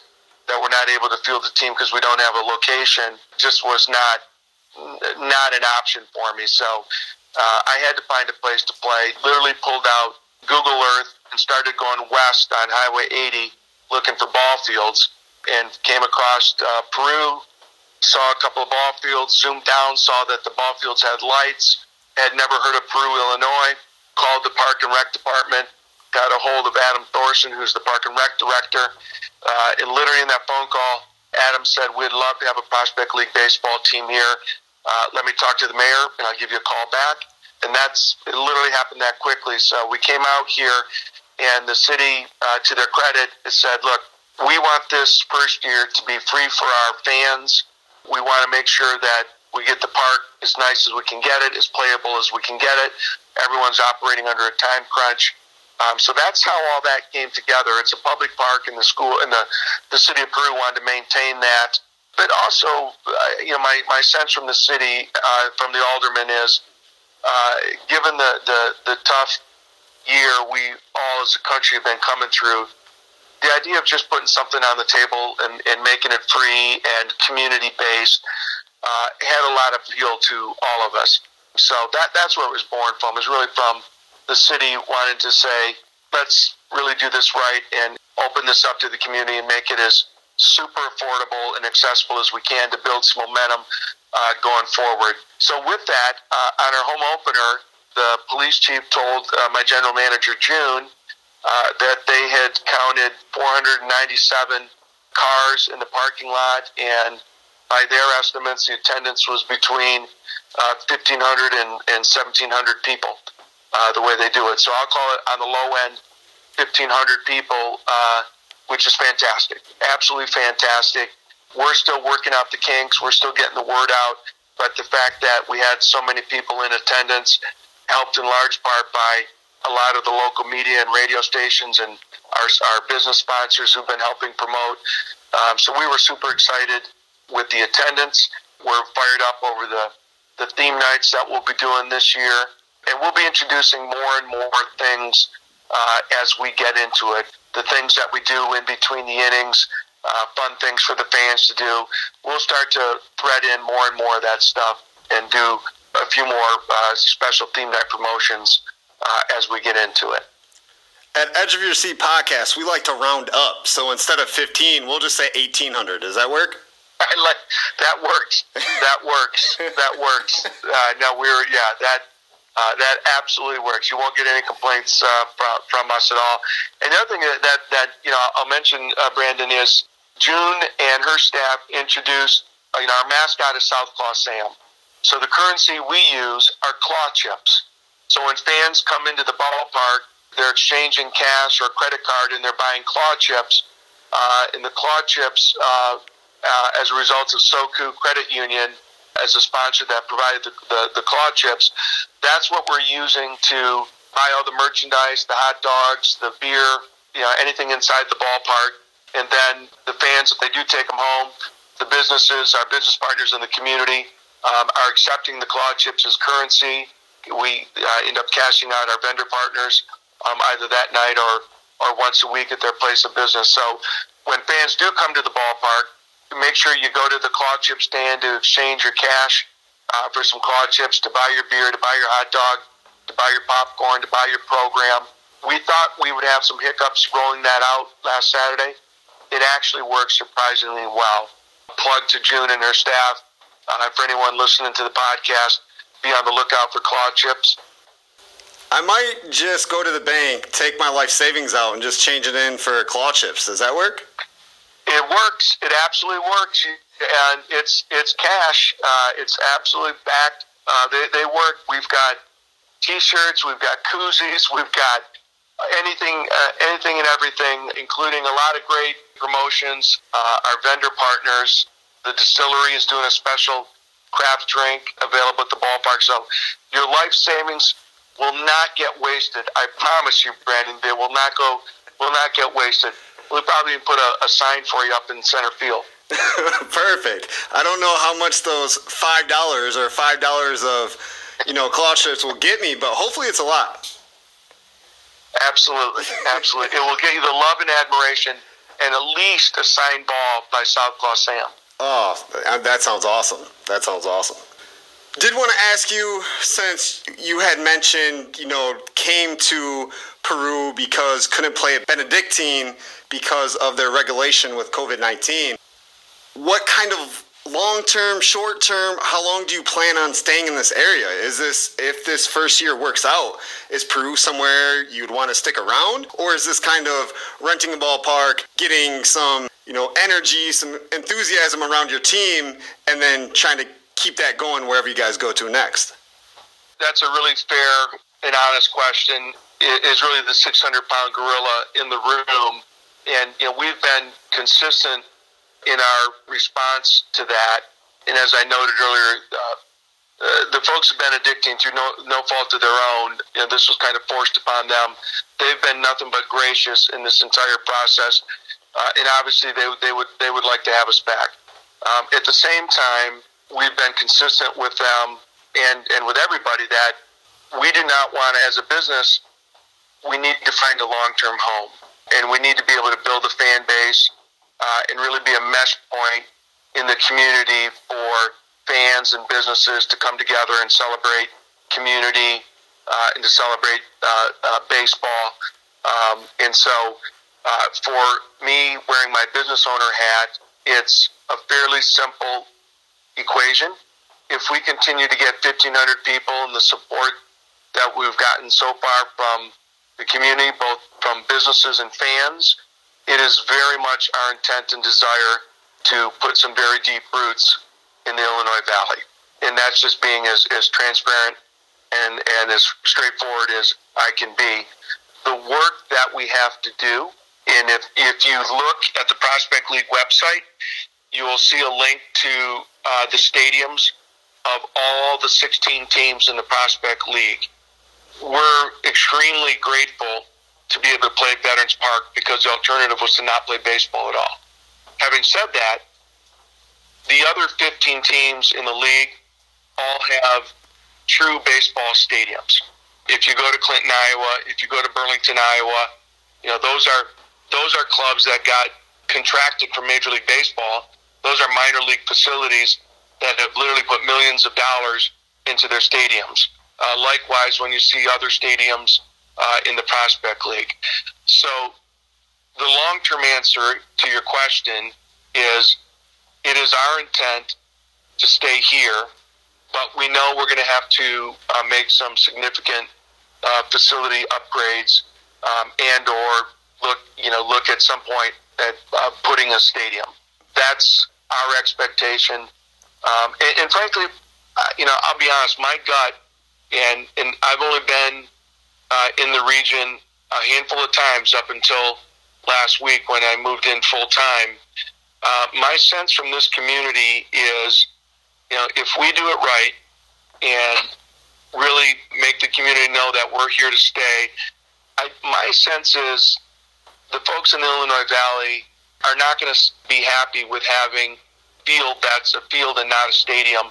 that we're not able to field the team because we don't have a location just was not not an option for me. So uh, I had to find a place to play. Literally pulled out Google Earth and started going west on Highway 80 looking for ball fields and came across uh, Peru, saw a couple of ball fields, zoomed down, saw that the ball fields had lights, had never heard of Peru, Illinois, called the Park and Rec Department, got a hold of Adam Thorson, who's the Park and Rec Director, uh, and literally in that phone call, Adam said, We'd love to have a Prospect League baseball team here. Uh, let me talk to the mayor, and I'll give you a call back and that's it literally happened that quickly. So we came out here, and the city, uh, to their credit, said, "Look, we want this first year to be free for our fans. We want to make sure that we get the park as nice as we can get it, as playable as we can get it. Everyone's operating under a time crunch, Um, so that's how all that came together. It's a public park and the school, and the, the city of Peru wanted to maintain that. But also, uh, you know, my, my sense from the city, uh, from the alderman is, uh, given the, the, the tough year we all as a country have been coming through, the idea of just putting something on the table and, and making it free and community based uh, had a lot of appeal to all of us. So that that's where it was born from. Is really from the city wanting to say, let's really do this right and open this up to the community and make it as super affordable and accessible as we can to build some momentum uh, going forward. So with that, uh, on our home opener, the police chief told uh, my general manager June uh, that they had counted 497 cars in the parking lot, and by their estimates, the attendance was between 1,500 uh, and, and 1,700 people. Uh, the way they do it, so I'll call it on the low end, 1,500 people, uh, which is fantastic, absolutely fantastic. We're still working out the kinks. We're still getting the word out. But the fact that we had so many people in attendance helped in large part by a lot of the local media and radio stations and our, our business sponsors who've been helping promote. Um, so we were super excited with the attendance. We're fired up over the, the theme nights that we'll be doing this year. And we'll be introducing more and more things uh, as we get into it. The things that we do in between the innings, uh, fun things for the fans to do. We'll start to thread in more and more of that stuff and do a few more uh, special theme night promotions uh, as we get into it. At Edge of Your Seat podcast, we like to round up. So instead of 15, we'll just say 1800. Does that work? [laughs] I like that works. That works. that works. [laughs] Uh, no, we're yeah that uh, that absolutely works. You won't get any complaints uh, from, from us at all. And the other thing that that, that you know I'll mention, uh, Brandon, is June and her staff introduced. Uh, you know, our mascot is South Claw Sam. So the currency we use are claw chips. So when fans come into the ballpark, they're exchanging cash or credit card and they're buying claw chips. Uh, and the claw chips, uh, uh, as a result of Soku Credit Union, as a sponsor that provided the, the, the claw chips, that's what we're using to buy all the merchandise, the hot dogs, the beer, you know, anything inside the ballpark. And then the fans, if they do take them home, the businesses, our business partners in the community, um, are accepting the claw chips as currency. We uh, end up cashing out our vendor partners um, either that night or, or once a week at their place of business. So when fans do come to the ballpark, make sure you go to the claw chip stand to exchange your cash uh, for some claw chips to buy your beer, to buy your hot dog, to buy your popcorn, to buy your program. We thought we would have some hiccups rolling that out last Saturday. It actually worked surprisingly well. Plug to June and her staff uh, for anyone listening to the podcast, be on the lookout for claw chips. I might just go to the bank, take my life savings out, and just change it in for claw chips. Does that work? It works. It absolutely works, and it's it's cash. Uh, it's absolutely backed. Uh, they they work. We've got T-shirts. We've got koozies. We've got anything uh, anything and everything, including a lot of great promotions. Uh, our vendor partners the distillery is doing a special craft drink available at the ballpark. So your life savings will not get wasted. I promise you, Brandon, they will not go, will not get wasted. We'll probably put a, a sign for you up in center field. [laughs] Perfect. I don't know how much those five dollars or five dollars of, you know, claw strips will get me, but hopefully it's a lot. Absolutely, absolutely. it will get you the love and admiration, and at least a signed ball by South Claw Sam. Oh, that sounds awesome. That sounds awesome. Did want to ask you, since you had mentioned, you know, came to Peru because couldn't play at Benedictine because of their regulation with COVID 19. What kind of long term, short term, how long do you plan on staying in this area? Is this, if this first year works out, is Peru somewhere you'd want to stick around? Or is this kind of renting a ballpark, getting some you know, energy, some enthusiasm around your team, and then trying to keep that going wherever you guys go to next? That's a really fair and honest question. It is really the 600 pound gorilla in the room. And, you know, we've been consistent in our response to that. And as I noted earlier, uh, uh, the folks of Benedictine, through no, no fault of their own, you know, this was kind of forced upon them. They've been nothing but gracious in this entire process, uh, and obviously they, they would they would like to have us back. Um, at the same time, we've been consistent with them and, and with everybody that we do not want as a business, we need to find a long term home. And we need to be able to build a fan base uh, and really be a mesh point in the community for fans and businesses to come together and celebrate community uh, and to celebrate uh, uh baseball. Um, and so uh, for me, wearing my business owner hat, it's a fairly simple equation. If we continue to get 1,500 people and the support that we've gotten so far from the community, both from businesses and fans, it is very much our intent and desire to put some very deep roots in the Illinois Valley. And that's just being as, as transparent and, and as straightforward as I can be. The work that we have to do, and if, if you look at the Prospect League website, you will see a link to uh, the stadiums of all the 16 teams in the Prospect League. We're extremely grateful to be able to play Veterans Park because the alternative was to not play baseball at all. Having said that, the other 15 teams in the league all have true baseball stadiums. If you go to Clinton, Iowa, if you go to Burlington, Iowa, you know those are those are clubs that got contracted from Major League Baseball those are minor league facilities that have literally put millions of dollars into their stadiums. Uh, likewise, when you see other stadiums uh, in the Prospect League. So, the long term answer to your question is it is our intent to stay here, but we know we're going to have to uh, make some significant uh, facility upgrades um, and or look, you know, look at some point at uh, putting a stadium. That's our expectation. Um, and, and, frankly, uh, you know, I'll be honest, my gut, and, and I've only been uh, in the region a handful of times up until last week when I moved in full time. Uh, my sense from this community is, you know, if we do it right and really make the community know that we're here to stay, I, my sense is the folks in the Illinois Valley are not going to be happy with having field that's a field and not a stadium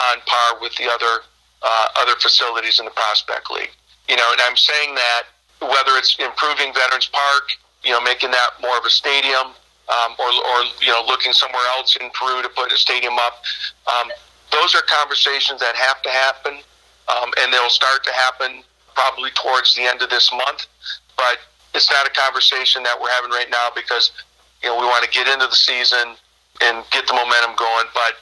on par with the other uh, other facilities in the Prospect League. You know, and I'm saying that whether it's improving Veterans Park, you know, making that more of a stadium, um, or, or you know, looking somewhere else in Peru to put a stadium up. Um, those are conversations that have to happen, um, and they'll start to happen probably towards the end of this month. But it's not a conversation that we're having right now because you know we want to get into the season and get the momentum going. But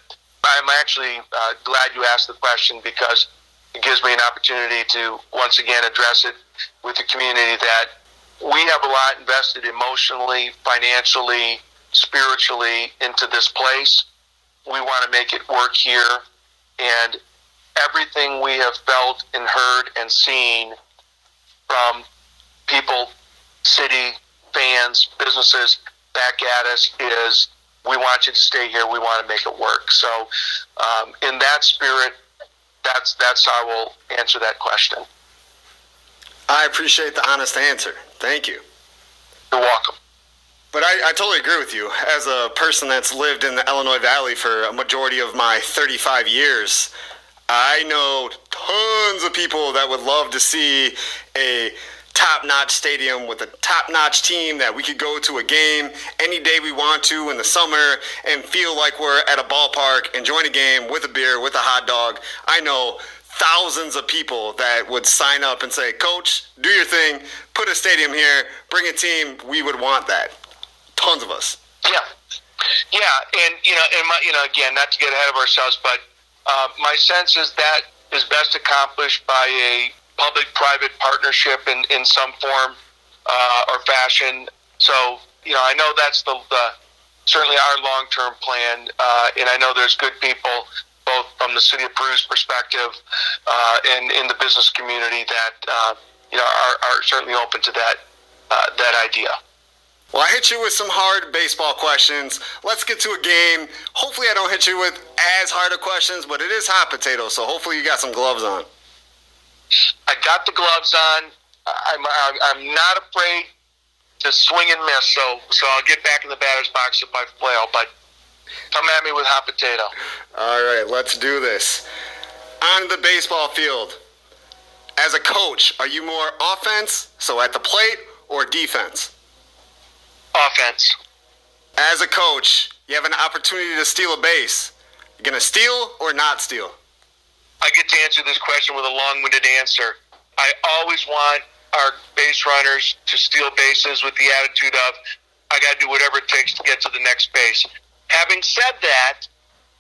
I'm actually uh, glad you asked the question because it gives me an opportunity to once again address it with the community that we have a lot invested emotionally, financially, spiritually into this place. We want to make it work here. And everything we have felt and heard and seen from people, city, fans, businesses back at us is we want you to stay here. We want to make it work. So, um, in that spirit, that's that's how I will answer that question. I appreciate the honest answer. Thank you. You're welcome. But I, I, totally agree with you. As a person that's lived in the Illinois Valley for a majority of my 35 years, I know tons of people that would love to see a top notch stadium with a top notch team that we could go to a game any day we want to in the summer and feel like we're at a ballpark enjoying a game with a beer, with a hot dog. I know thousands of people that would sign up and say, Coach, do your thing, put a stadium here, bring a team. We would want that. Tons of us. Yeah. Yeah. And, you know, and my, you know, again, not to get ahead of ourselves, but uh, my sense is that is best accomplished by a public-private partnership in, in some form uh, or fashion. So, you know, I know that's the, the certainly our long-term plan, uh, and I know there's good people both from the city of Peru's perspective uh, and in the business community that uh, you know are, are, certainly open to that uh, that idea. Well, I hit you with some hard baseball questions. Let's get to a game. Hopefully, I don't hit you with as hard of questions, but it is hot potato, so hopefully, you got some gloves on. I got the gloves on. I'm, I'm, I'm not afraid to swing and miss, so so I'll get back in the batter's box if I flail. But come at me with hot potato. All right, let's do this. On the baseball field, as a coach, are you more offense, so at the plate, or defense? Offense. As a coach, you have an opportunity to steal a base. You gonna steal or not steal? I get to answer this question with a long-winded answer. I always want our base runners to steal bases with the attitude of, I got to do whatever it takes to get to the next base. Having said that,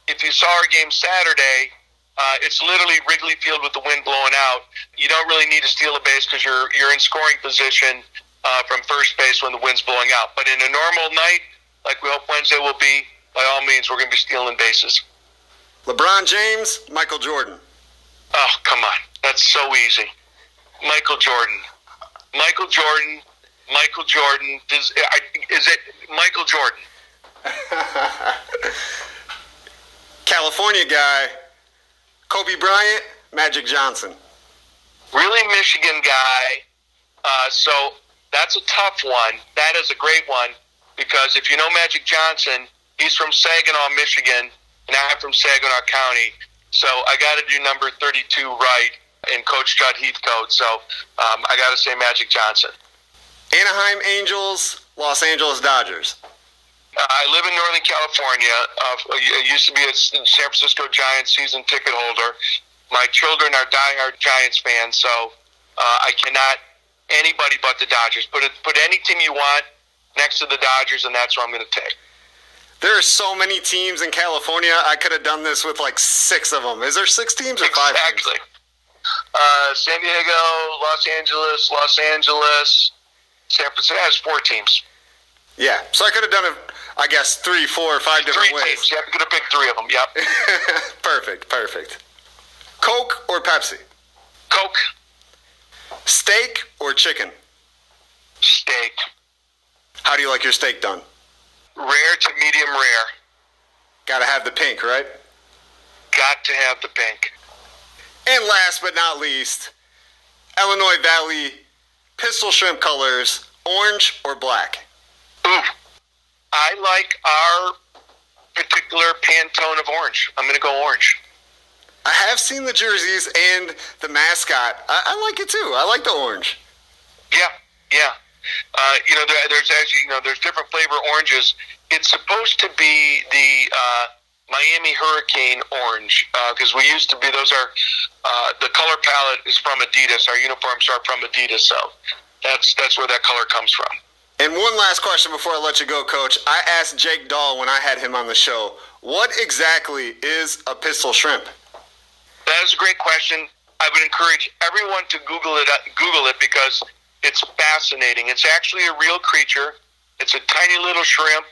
if you saw our game Saturday, uh, it's literally Wrigley Field with the wind blowing out. You don't really need to steal a base because you're you're in scoring position uh, from first base when the wind's blowing out. But in a normal night, like we hope Wednesday will be, by all means, we're going to be stealing bases. LeBron James, Michael Jordan. Oh, come on. That's so easy. Michael Jordan. Michael Jordan. Michael Jordan. Is, is it Michael Jordan? [laughs] California guy, Kobe Bryant, Magic Johnson. Really Michigan guy. Uh, so that's a tough one. That is a great one because if you know Magic Johnson, he's from Saginaw, Michigan, and I'm from Saginaw County. So I got to do number 32 right in Coach Jud Heathcote. So um, I got to say Magic Johnson. Anaheim Angels, Los Angeles Dodgers. Uh, I live in Northern California. Uh, I used to be a San Francisco Giants season ticket holder. My children are diehard Giants fans, so uh, I cannot anybody but the Dodgers. Put it, put any team you want next to the Dodgers, and that's what I'm going to take. There are so many teams in California. I could have done this with like six of them. Is there six teams or five exactly. teams? Uh, San Diego, Los Angeles, Los Angeles, San Francisco has four teams. Yeah, so I could have done it. I guess three, four, or five different three ways. Teams. Yeah, could have picked three of them. Yep. [laughs] perfect, perfect. Coke or Pepsi? Coke. Steak or chicken? Steak. How do you like your steak done? Rare to medium rare. Gotta have the pink, right? Got to have the pink. And last but not least, Illinois Valley pistol shrimp colors, orange or black? Ooh. I like our particular Pantone of orange. I'm going to go orange. I have seen the jerseys and the mascot. I, I like it too. I like the orange. Yeah, yeah. Uh, you know, there, there's actually, you know, there's different flavor oranges. It's supposed to be the uh, Miami Hurricane orange because uh, we used to be. Those are uh, the color palette is from Adidas. Our uniforms are from Adidas, so that's that's where that color comes from. And one last question before I let you go, Coach. I asked Jake Dahl when I had him on the show, what exactly is a pistol shrimp? That is a great question. I would encourage everyone to Google it. Google it because it's fascinating. It's actually a real creature. It's a tiny little shrimp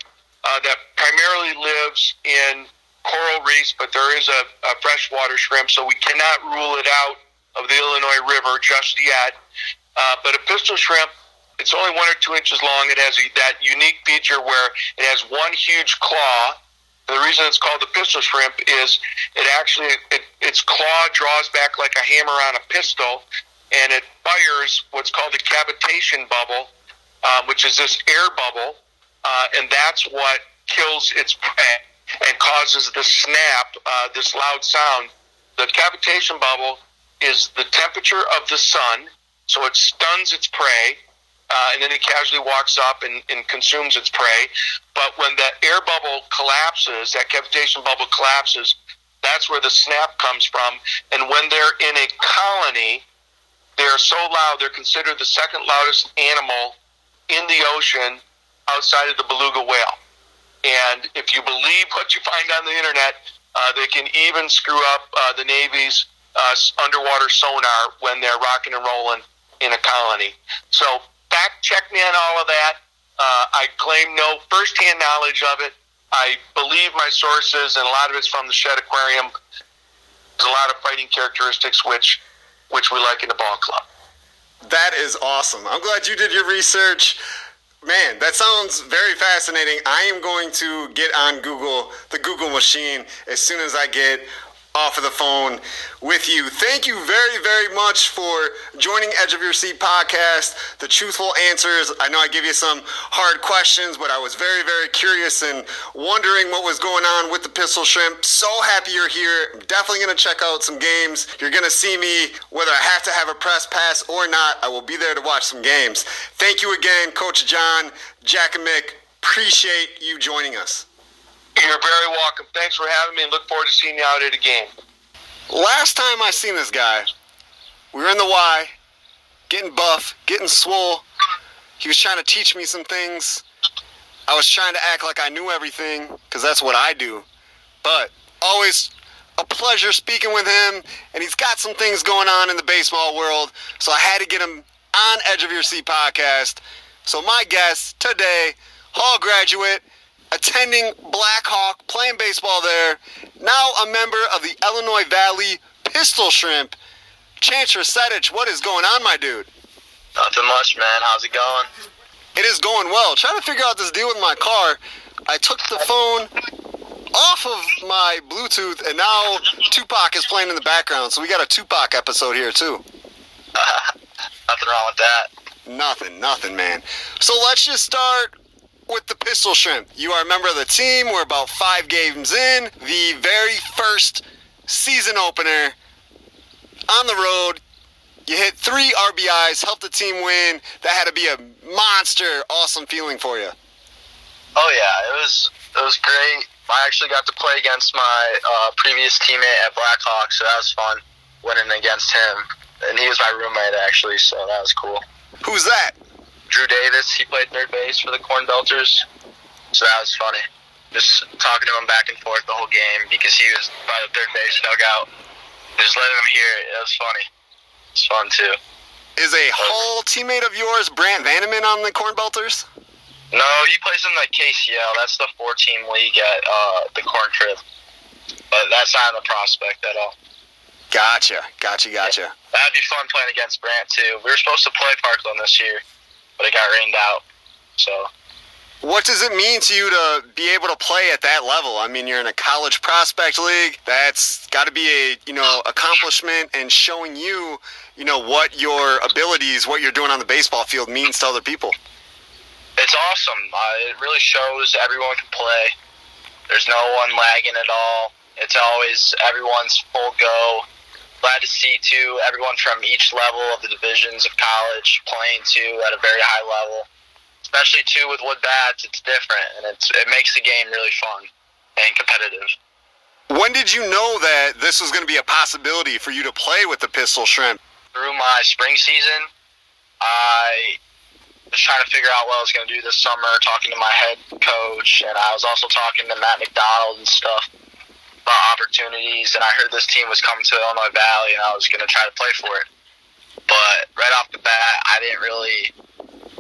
uh, that primarily lives in coral reefs, but there is a, a freshwater shrimp, so we cannot rule it out of the Illinois River just yet. Uh, but a pistol shrimp, it's only one or two inches long. It has a, that unique feature where it has one huge claw. The reason it's called the pistol shrimp is it actually it, its claw draws back like a hammer on a pistol, and it fires what's called a cavitation bubble, um, which is this air bubble, uh, and that's what kills its prey and causes the snap, uh, this loud sound. The cavitation bubble is the temperature of the sun, so it stuns its prey, uh, and then it casually walks up and, and consumes its prey. But when that air bubble collapses, that cavitation bubble collapses, that's where the snap comes from. And when they're in a colony, they are so loud, they're considered the second loudest animal in the ocean outside of the beluga whale. And if you believe what you find on the internet, uh, they can even screw up uh, the Navy's uh, underwater sonar when they're rocking and rolling in a colony. So fact check me on all of that. Uh, I claim no firsthand knowledge of it. I believe my sources, and a lot of it's from the Shedd Aquarium. There's a lot of fighting characteristics which which we like in the ball club. That is awesome. I'm glad you did your research. Man, that sounds very fascinating. I am going to get on Google, the Google machine, as soon as I get off of the phone with you. Thank you very, very much for joining Edge of Your Seat podcast. The truthful answers. I know I give you some hard questions, but I was very, very curious and wondering what was going on with the Pistol Shrimp. So happy you're here. I'm definitely going to check out some games. You're going to see me, whether I have to have a press pass or not, I will be there to watch some games. Thank you again, Coach John, Jakimick. Appreciate you joining us. You're very welcome. Thanks for having me and look forward to seeing you out at a game. Last time I seen this guy, we were in the Y, getting buff, getting swole. He was trying to teach me some things. I was trying to act like I knew everything, because that's what I do. But always a pleasure speaking with him, and he's got some things going on in the baseball world, so I had to get him on Edge of Your Seat podcast. So my guest today, Hall graduate, attending Blackhawk, playing baseball there, now a member of the Illinois Valley Pistol Shrimp. Chance Rasetich, what is going on, my dude? Nothing much, man. How's it going? It is going well. Trying to figure out this deal with my car. I took the phone off of my Bluetooth, and now Tupac is playing in the background. So we got a Tupac episode here too. [laughs] Nothing wrong with that. Nothing, nothing, man. So let's just start with the Pistol Shrimp. You are a member of the team. We're about five games in. The very first season opener on the road. You hit three RBIs, helped the team win. That had to be a monster, awesome feeling for you. Oh yeah, it was it was great. I actually got to play against my uh, previous teammate at Blackhawk, so that was fun winning against him. And he was my roommate actually, so that was cool. Who's that? Drew Davis, he played third base for the Corn Belters, so that was funny. Just talking to him back and forth the whole game because he was by the third base dugout. Just letting him hear it. It was funny. It's fun too. Is a Hall teammate of yours, Brant Vandeman, on the Corn Belters? No, he plays in the KCL. That's the four-team league at uh, the Corn Crib. But that's not a prospect at all. Gotcha, gotcha, gotcha. That'd be fun playing against Brant too. We were supposed to play Parkland this year, but it got rained out. So What does it mean to you to be able to play at that level? I mean, you're in a college prospect league. That's got to be a you know accomplishment and showing you you know what your abilities, what you're doing on the baseball field means to other people. it's awesome. Uh, it really shows everyone can play. There's no one lagging at all. It's always everyone's full go. Glad to see too everyone from each level of the divisions of college playing too at a very high level. Especially too with wood bats, it's different and it's it makes the game really fun and competitive. When did you know that this was going to be a possibility for you to play with the Pistol Shrimp? through my spring season, I was trying to figure out what I was going to do this summer, talking to my head coach, and I was also talking to Matt McDonald and stuff about opportunities. And I heard this team was coming to Illinois Valley, and I was going to try to play for it. But right off the bat, I didn't really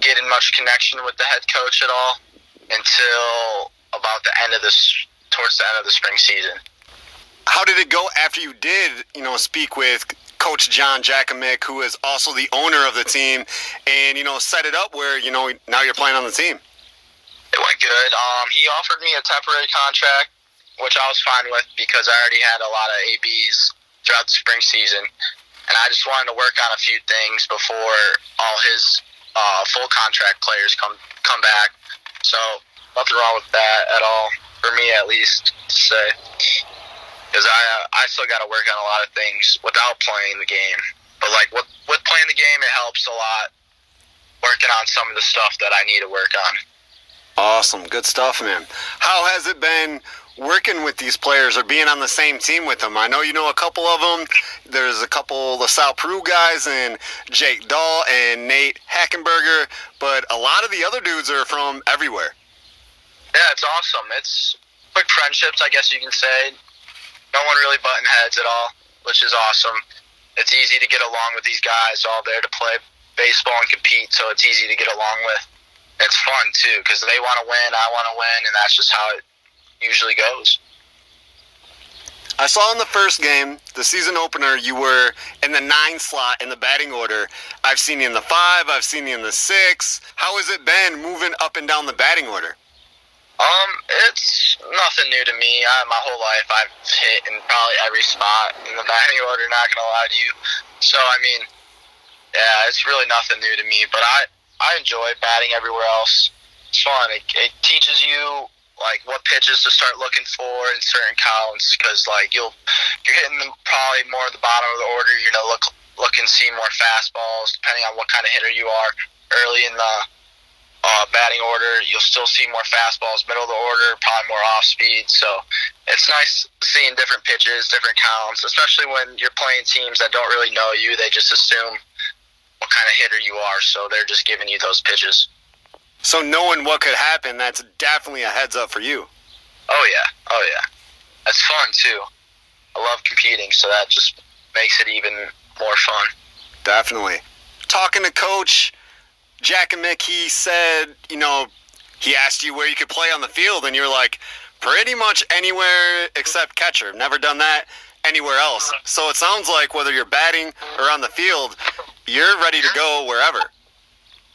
get in much connection with the head coach at all until about the end of this, towards the end of the spring season. How did it go after you did, you know, speak with Coach John Jakimick, who is also the owner of the team, and you know, set it up where you know now you're playing on the team? It went good. Um, he offered me a temporary contract, which I was fine with because I already had a lot of ABs throughout the spring season, and I just wanted to work on a few things before all his uh, full contract players come come back. So nothing wrong with that at all for me, at least to say, because I uh, I still got to work on a lot of things without playing the game. But like with with playing the game, it helps a lot. Working on some of the stuff that I need to work on. Awesome, good stuff, man. How has it been working with these players or being on the same team with them? I know you know a couple of them. There's a couple LaSalle Peru guys and Jake Dahl and Nate Hackenberger, but a lot of the other dudes are from everywhere. Yeah, it's awesome. It's quick friendships, I guess you can say. No one really butting heads at all, which is awesome. It's easy to get along with these guys, all there to play baseball and compete, so it's easy to get along with. It's fun too because they want to win, I want to win, and that's just how it usually goes. I saw in the first game, the season opener, you were in the nine slot in the batting order. I've seen you in the five, I've seen you in the six. How has it been moving up and down the batting order? Um, it's nothing new to me. I, my whole life, I've hit in probably every spot in the batting order. Not gonna lie to you. So I mean, yeah, it's really nothing new to me. But I I enjoy batting everywhere else. It's fun. It, it teaches you like what pitches to start looking for in certain counts because like you'll you're hitting probably more at the bottom of the order. You know, look look and see more fastballs depending on what kind of hitter you are early in the uh, batting order. You'll still see more fastballs middle of the order, probably more off speed. So it's nice seeing different pitches, different counts, especially when you're playing teams that don't really know you. They just assume what kind of hitter you are, so they're just giving you those pitches. So knowing what could happen, that's definitely a heads up for you. Oh yeah, oh yeah, that's fun too. I love competing, so that just makes it even more fun. Definitely. Talking to coach Jakimick, he said, you know, he asked you where you could play on the field, and you're like, pretty much anywhere except catcher. Never done that anywhere else. So it sounds like whether you're batting or on the field, you're ready to go wherever.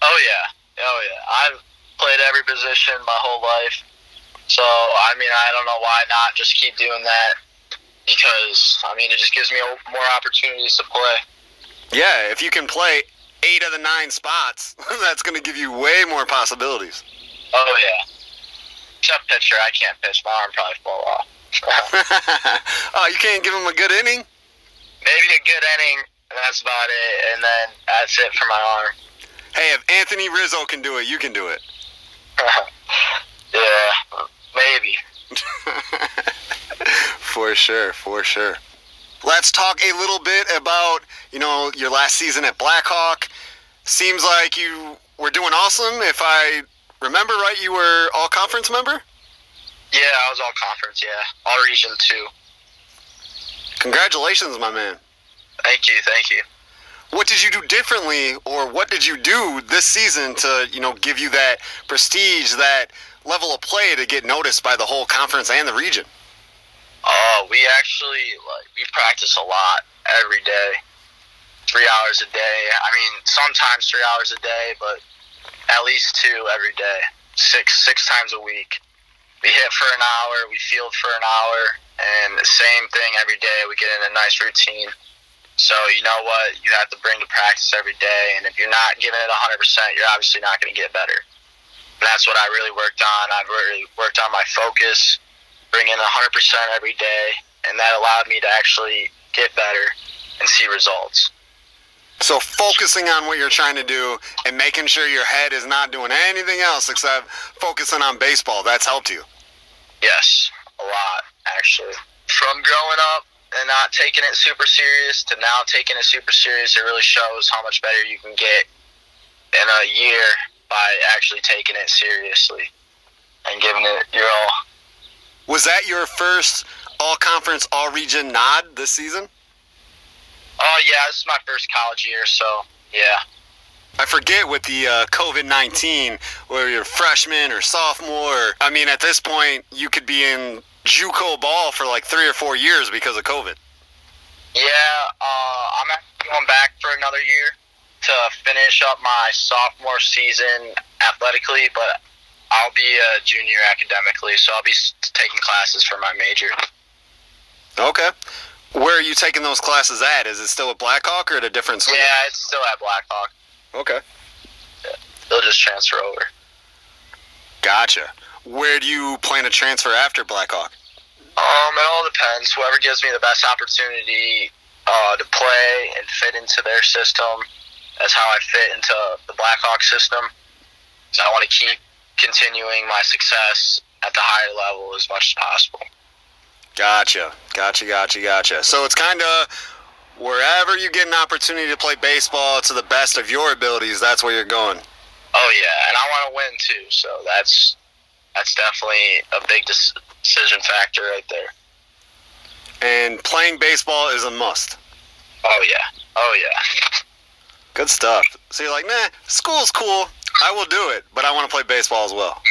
Oh yeah, Oh yeah, I've played every position my whole life. So I mean, I don't know why not just keep doing that because I mean it just gives me more opportunities to play. Yeah, if you can play eight of the nine spots, [laughs] that's going to give you way more possibilities. Oh yeah, except pitcher, I can't pitch. My arm probably fall off. [laughs] oh, you can't give him a good inning? Maybe a good inning, that's about it. And then that's it for my arm. Hey, if Anthony Rizzo can do it, you can do it. [laughs] yeah, maybe. [laughs] for sure, for sure. Let's talk a little bit about, you know, your last season at Blackhawk. Seems like you were doing awesome. If I remember right, you were all conference member? Yeah, I was all conference, yeah. All region too. Congratulations, my man. Thank you, thank you what did you do differently or what did you do this season to you know give you that prestige that level of play to get noticed by the whole conference and the region? Oh we actually like we practice a lot every day. Three hours a day. I mean sometimes three hours a day but at least two every day. Six six times a week. We hit for an hour we field for an hour and the same thing every day. We get in a nice routine so you know what you have to bring to practice every day, and if you're not giving it 100%, you're obviously not going to get better. And that's what I really worked on. I've really worked on my focus, bringing 100% every day, and that allowed me to actually get better and see results. So focusing on what you're trying to do and making sure your head is not doing anything else except focusing on baseball, that's helped you. Yes, a lot actually. From growing up and not taking it super serious to now taking it super serious, it really shows how much better you can get in a year by actually taking it seriously and giving it your all. Was that your first all conference, all region nod this season? Oh, yeah, this is my first college year, so yeah. I forget with the uh, COVID 19, whether you're freshman or sophomore. I mean, at this point, you could be in JUCO ball for like three or four years because of COVID. Yeah, uh, I'm actually going back for another year to finish up my sophomore season athletically, but I'll be a junior academically, so I'll be taking classes for my major. Okay. Where are you taking those classes at? Is it still at Blackhawk or at a different school? Yeah, it's still at Blackhawk. Okay. Yeah, they'll just transfer over. Gotcha. Where do you plan to transfer after Blackhawk? Um, it all depends. Whoever gives me the best opportunity uh, to play and fit into their system, that's how I fit into the Blackhawk system. So I want to keep continuing my success at the higher level as much as possible. Gotcha, gotcha, gotcha, gotcha. So it's kind of wherever you get an opportunity to play baseball to the best of your abilities, that's where you're going. Oh yeah, and I want to win too. So that's that's definitely a big decision factor right there. And playing baseball is a must. Oh yeah. Oh yeah. [laughs] Good stuff. So you're like, nah, school's cool. I will do it, but I want to play baseball as well.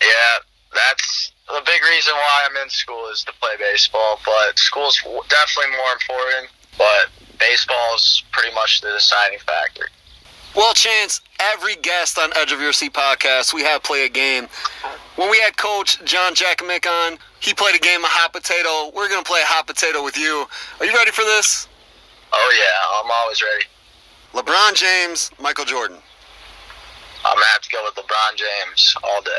Yeah, that's the big reason why I'm in school is to play baseball, but school's definitely more important. But baseball is pretty much the deciding factor. Well, Chance, every guest on Edge of Your Seat podcast, we have play a game. When we had Coach John Jakimick on, he played a game of hot potato. We're going to play hot potato with you. Are you ready for this? Oh, yeah, I'm always ready. LeBron James, Michael Jordan. I'm to have to go with LeBron James all day.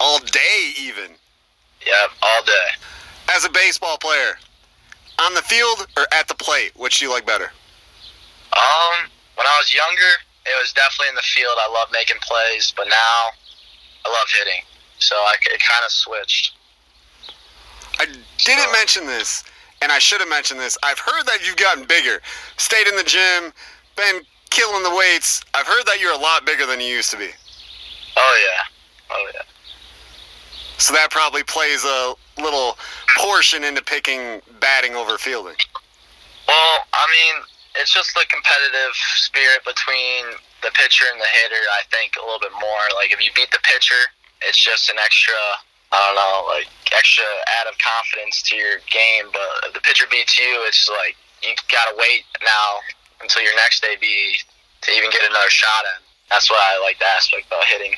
All day, even? Yep, all day. As a baseball player, on the field or at the plate, which do you like better? Um, when I was younger, it was definitely in the field. I love making plays, but now I love hitting. So I, it kind of switched. I didn't so, mention this, and I should have mentioned this. I've heard that you've gotten bigger, stayed in the gym, been killing the weights. I've heard that you're a lot bigger than you used to be. Oh yeah, oh yeah. So that probably plays a little portion into picking batting over fielding. Well, I mean, it's just the competitive spirit between the pitcher and the hitter. I think a little bit more. Like if you beat the pitcher, it's just an extra. I don't know, like extra add of confidence to your game. But if the pitcher beats you, it's like you gotta wait now until your next AB to even get another shot in. That's why I like the aspect about hitting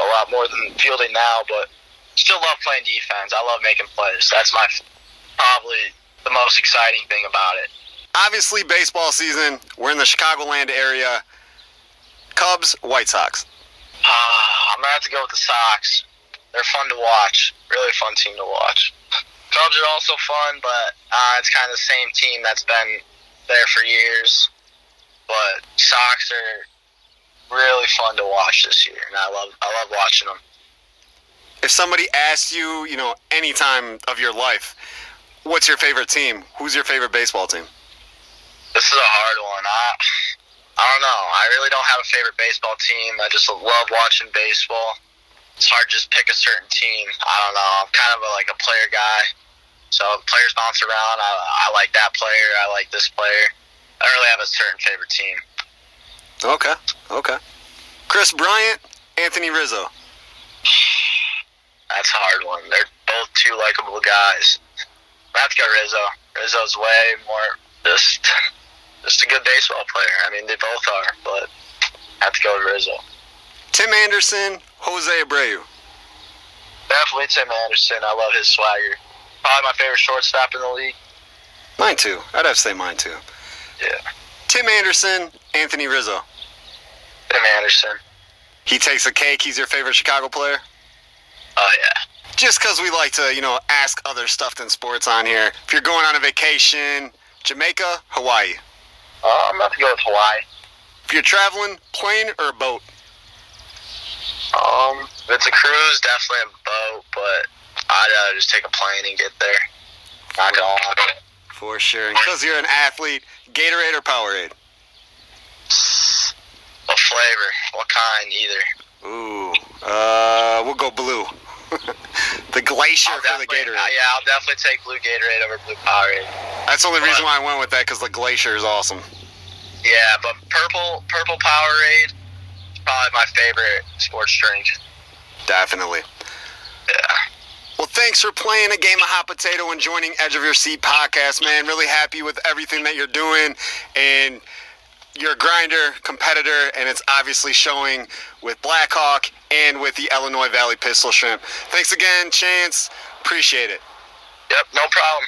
a lot more than fielding now. But still love playing defense. I love making plays. That's my probably the most exciting thing about it obviously baseball season. We're in the Chicagoland area. Cubs, White Sox. Uh, I'm gonna have to go with the Sox. They're fun to watch. Really fun team to watch. Cubs are also fun, but uh, it's kind of the same team that's been there for years. But Sox are really fun to watch this year, and I love I love watching them. If somebody asked you, you know, any time of your life, what's your favorite team? Who's your favorite baseball team? This is a hard one. I, I don't know. I really don't have a favorite baseball team. I just love watching baseball. It's hard to just pick a certain team. I don't know. I'm kind of a, like a player guy. So players bounce around. I, I like that player. I like this player. I don't really have a certain favorite team. Okay. Okay. Kris Bryant, Anthony Rizzo. [sighs] That's a hard one. They're both two likable guys. To go Rizzo. Rizzo's way more just just a good baseball player. I mean, they both are, but I have to go with Rizzo. Tim Anderson, Jose Abreu. Definitely Tim Anderson. I love his swagger. Probably my favorite shortstop in the league. Mine too. I'd have to say mine too. Yeah. Tim Anderson, Anthony Rizzo. Tim Anderson. He takes a cake. He's your favorite Chicago player? Oh, yeah. Just because we like to, you know, ask other stuff than sports on here. If you're going on a vacation, Jamaica, Hawaii. Uh, I'm about to go with Hawaii. If you're traveling, plane or boat? Um, if it's a cruise, definitely a boat, but I'd uh, just take a plane and get there. Not gonna lie. For sure. Because you're an athlete, Gatorade or Powerade? What flavor? What kind? Either. Ooh, uh, we'll go blue. [laughs] the glacier for the Gatorade. Uh, yeah, I'll definitely take blue Gatorade over blue Powerade. That's the only but, reason why I went with that because the glacier is awesome. Yeah, but purple purple Powerade is probably my favorite sports drink. Definitely. Yeah. Well, thanks for playing a game of hot potato and joining Edge of Your Seat podcast, man. Really happy with everything that you're doing and you're a grinder, competitor, and it's obviously showing with Blackhawk and with the Illinois Valley Pistol Shrimp. Thanks again, Chance. Appreciate it. Yep, no problem.